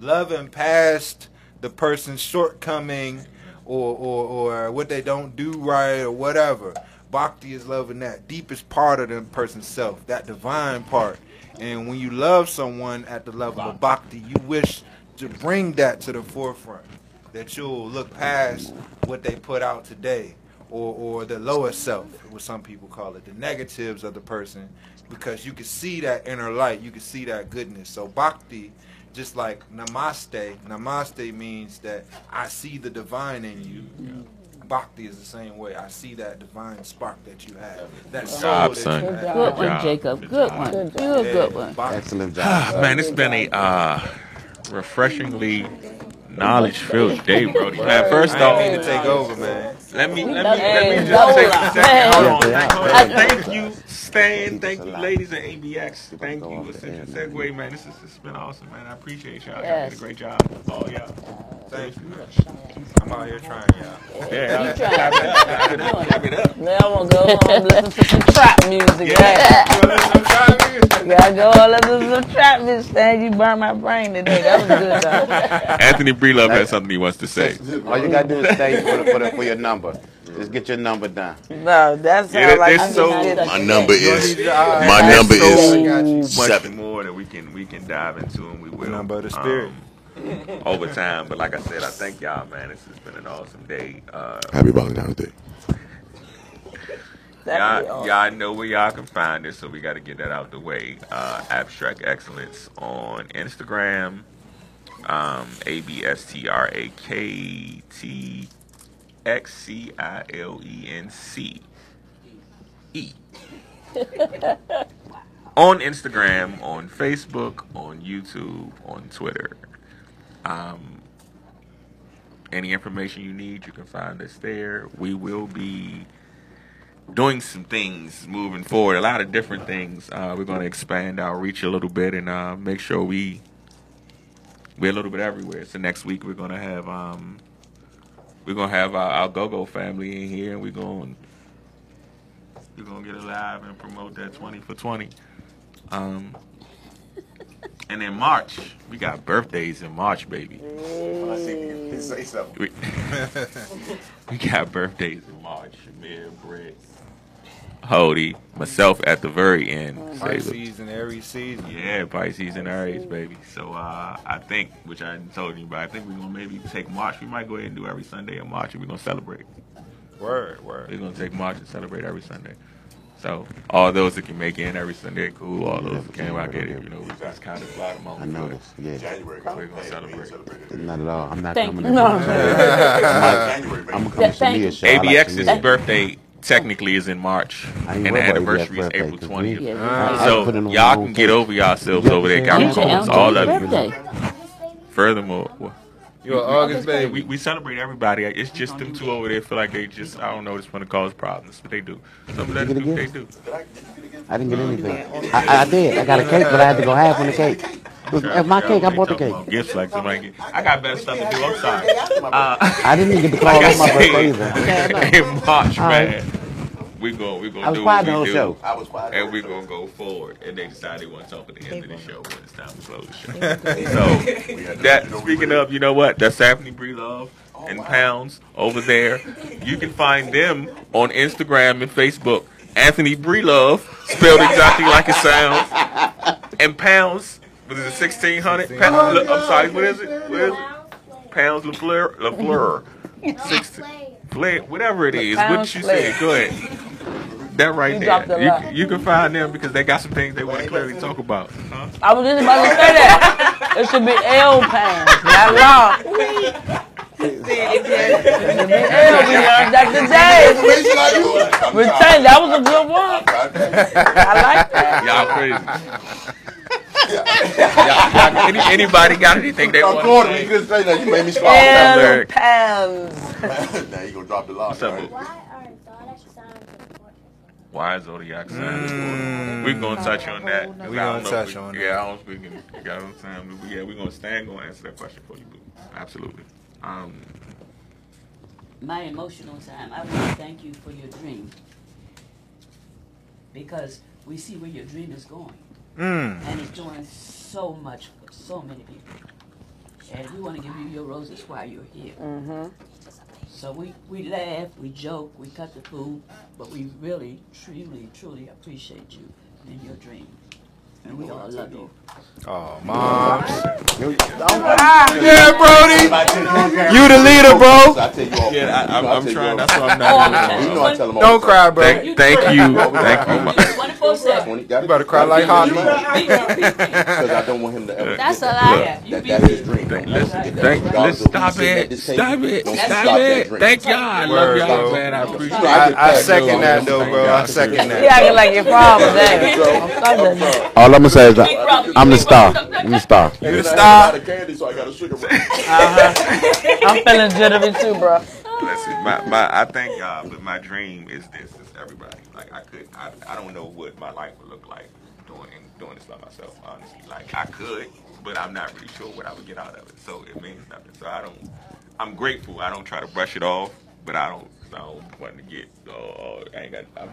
Loving past the person's shortcoming or, or, or what they don't do right or whatever. Bhakti is loving that deepest part of the person's self, that divine part. And when you love someone at the level of bhakti, you wish to bring that to the forefront. That you'll look past what they put out today or, or the lower self, what some people call it, the negatives of the person, because you can see that inner light, you can see that goodness. So bhakti, just like namaste, namaste means that I see the divine in you. Bhakti is the same way. I see that divine spark that you have, that soul job, that son. you Good have. Good Good one. Jacob. Good Good one. Good Good, Yeah, good one. Bhakti. Excellent job. Ah, man, it's been a uh, refreshingly knowledge-filled day, Brody. Man, first I didn't off, to take over, man. let me let me love let me just take a second. Hold on. Yeah, Thank, hold on. Thank you, Stan. Thank you, It's a lot. ladies at ABX. Thank you, off the Essential air, man. Segway, man. This has been awesome, man. I appreciate y'all. Y'all Yes. did a great job. Oh yeah. Thank you. I'm out here trying, y'all. Yeah. You Clap try. it up. It up. Clap it up. Now I want to go home and listen to some trap music. Yeah. Yeah. You listen to trap music? Gotta go and listen to some trap music. Stan, you burned my brain today. That was good, though. Anthony Breelove has something he wants to say. All you gotta do is stay for, the, for, the, for your number. Just get your number down. No, that's sounds Yeah, like it's so- just My number is need your eyes. my number so- is I much seven. more that we can we can dive into and we will. Number of the spirit. um, over time. But like I said, I thank y'all, man. This has been an awesome day. Uh, Happy Valentine's Day. That'd y'all, awesome. y'all know where y'all can find us, so we got to get that out the way. Uh, Abstrakt Xcilence on Instagram. Um, A B S T R A K T X C I L E N C E. on Instagram, on Facebook, on YouTube, on Twitter. Um, any information you need, you can find us there. We will be doing some things moving forward, a lot of different things. Uh, we're going to expand our reach a little bit and uh, make sure we we're a little bit everywhere. So next week we're going to have um, we're going to have our, our go-go family in here, and we're going we're going to get alive and promote that 20 for 20. Um, and in March, we got birthdays in March, baby. Say something. We, we got birthdays in March. Amir, Brett, Hody, myself at the very end. Say the- Pisces and Aries season. yeah, Pisces and Aries, baby. So uh, I think, which I hadn't told you, but I think we're gonna maybe take March. We might go ahead and do every Sunday in March, and we're gonna celebrate. Word, word. We're gonna take March and celebrate every Sunday. So all those that can make it in every Sunday, cool. All those that can't, I get it. You know, we just kind of fly them on. I noticed. Yeah. January. We're gonna celebrate. Not at all. I'm not Thank coming. you. No. I'm January, gonna baby. come to Thank Shamia's you. show. I like ABX's Shamia. birthday technically is in March, I and the worried about anniversary is ABX's April birthday, 'cause twentieth. we- Yeah, So put it on y'all my can get own over yourselves over there. yeah, It's your all of birthday. you. Furthermore, well, You're an August we, baby. we celebrate everybody. It's just them two over there feel like they just I don't know just want to cause problems, but they do. Some of them Did you do, get they a do. I didn't get anything. I, I, I did. I got a cake, but I had to go half on the cake. It was, it was my cake. I bought the cake. about Gifts like somebody. Get, I got better stuff to do. I'm sorry. Uh, I didn't even get the call like I on my birthday either. in March, All right. man. We go, we I gonna was do quiet what the whole we do, show. I was quiet. and we gonna go forward. And they decided they want to talk at the end of the show when it's time to close the show. so that speaking of, you know what? That's Stephanie Bree Love and Pounds over there. You can find them on Instagram and Facebook. Anthony Bree Love, spelled exactly like it sounds. And Pounds, what is it, sixteen hundred? I'm sorry, what is it? What is it? Pounds LaFleur, LaFleur. Sixteen. Flair, whatever it is, what you Flair. say, go ahead. That right You there. You, you can find them because they got some things they want to clearly talk about. Huh? I was just about to say that. It should be L pounds, not law. It should be L. We learned that today. That was a good one. I like that. Y'all crazy. Y'all, y'all, any, anybody got anything they I'm want going to to say? you couldn't say that. You made me smile. L Lyric. pounds. now you gonna drop the law. What's up, right? Why are zodiac signs important? Why zodiac signs important? We're gonna touch on that. We I gonna touch if we- on Yeah, that. I don't speak in got no time. But yeah, we're gonna stand gonna answer that question for you, boo. Absolutely. Um, my emotional time, I want to thank you for your dream. Because we see where your dream is going. Mm. And it's doing so much for so many people. And we want to give you your roses while you're here. Mm-hmm. So we, we laugh, we joke, we cut the food, but we really, truly, truly appreciate you and your dream. And we all love you. Oh, moms. Ah, Yeah, Brody. You the leader, bro. You off. yeah, I, I'm, I I'm trying. That's why I'm Oh, not. I'm You know I tell them all Don't cry, bro. Thank, thank you, thank you. Time. 24 7. Twenty- You gotta- better cry gotta like be Holly. in his mind. Because I don't want him to ever. That's a lie. Yeah, That, that's his dream. Thank, Don't listen, that. thank, Regardless listen, stop it, stop it, don't stop stop it. Thank y'all, I love y'all, man. I appreciate it. I get I, I that, second that, though, bro. I second He that. acting like your father, David. All I'm gonna say is that I'm the star. I'm the star. You the the star. star. candy, so I got a sugar rush. Uh-huh. I'm feeling jittery too, bro. Listen, my, my, I thank God, but my dream is this: everybody. Like I could, I, I don't know what my life would look like doing doing this by myself. Honestly, like I could, but I'm not really sure what I would get out of it. So it means nothing. So I don't. I'm grateful. I don't try to brush it off, but I don't. I don't want to get. Oh, I ain't got. I'm,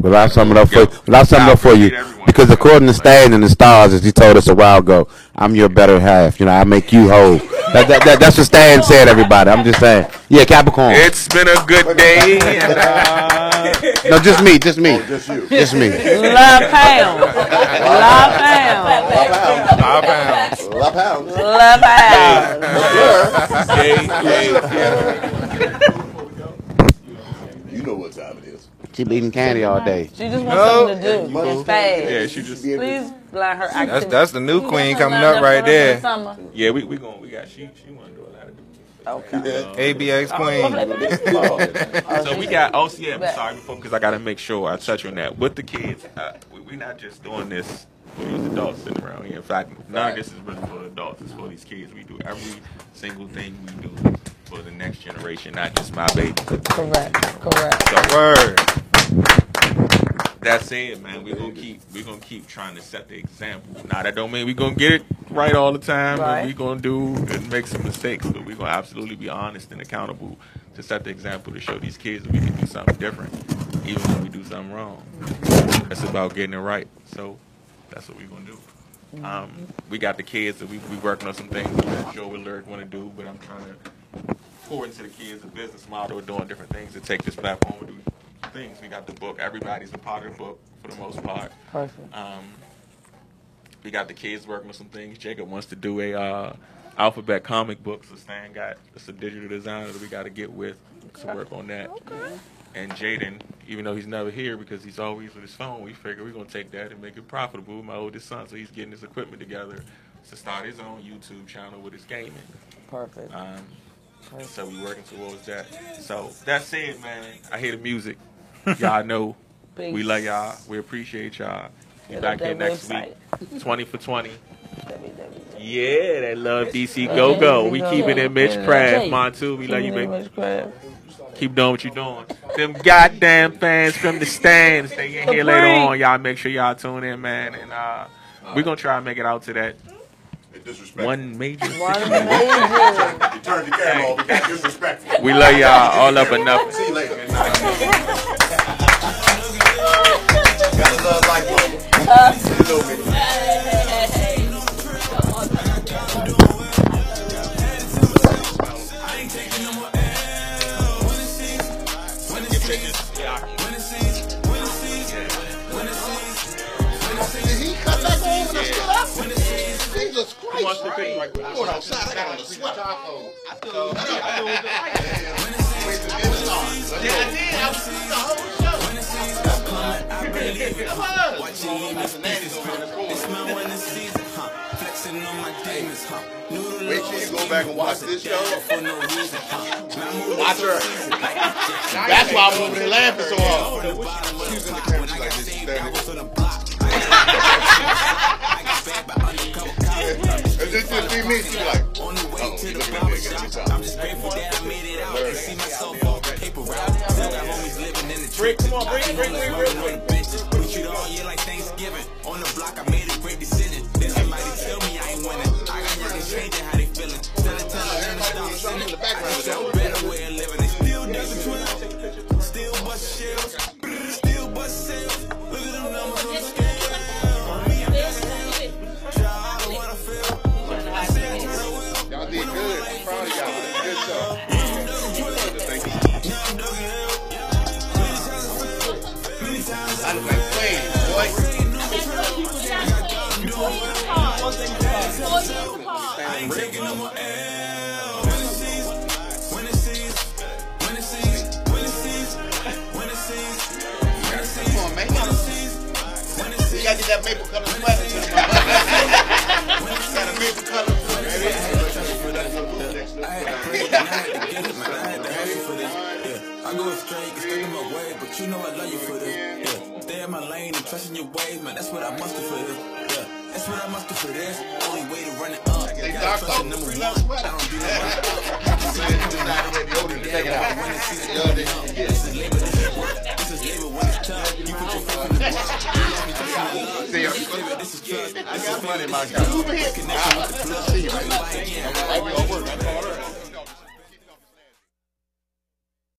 But I'll sum it up for you. but I'll sum it up for you. Because according to Stan and the stars, as he told us a while ago, I'm your better half. You know, I make you whole. That, that, that, that's what Stan said, everybody. I'm just saying. Yeah, Capricorn. it's been a good day. No, just me, just me. Oh, just you. Just me. Love pounds. Love pounds. Five pounds. Love pounds. Love pounds. hey, hey, You know what time it is. She be eating candy all day. She just wants No. something to do. It's fast. Yeah, she just. Please let her That's activity. that's the new queen coming up right for the there. Yeah, we we going we got she she want to do a lot of Okay. ABX queen. So we got oh yeah, I'm sorry before because I gotta make sure I touch on that with the kids. Uh, we, we not just doing this for these adults sitting around here. In fact, none of this is really for the adults. It's for these kids. We do every single thing we do for the next generation, not just my baby. Correct. Correct. So Word. That's it, man. We're gonna keep we're gonna keep trying to set the example. Now that don't mean we're gonna get it right all the time, Right. and we're gonna do and make some mistakes, but we're gonna absolutely be honest and accountable to set the example to show these kids that we can do something different, even when we do something wrong. That's about getting it right. So that's what we're gonna do. Um, we got the kids that we we working on some things that Joe and Lyric want to do, but I'm trying to pour into the kids a business model of doing different things to take this platform and do things. We got the book. Everybody's a part of the book for the most part. Perfect. Um, we got the kids working on some things. Jacob wants to do a uh, alphabet comic book, so Stan got a digital designer that we got to get with to work on that. Okay. And Jaden, even though he's never here because he's always with his phone, we figure we're gonna take that and make it profitable. My oldest son, so he's getting his equipment together to start his own YouTube channel with his gaming. Perfect. Um, so we working towards that. So that's it, man. I hear the music. Y'all know we love y'all. We appreciate y'all. Be Hit back up here next website. week. Twenty for twenty. Yeah, that love DC go go. We Go keeping Go. it Mitch Yeah. Craft. Jay. Montu, we love you, baby. Mitch Craft. Keep doing what you're doing. Them goddamn fans from the stands. They get here later on. Y'all make sure y'all tune in, man. And uh, we're gonna try and make it out to that one major. One major. You turned the camera off. Disrespectful. We love y'all all up and nothing. See you later.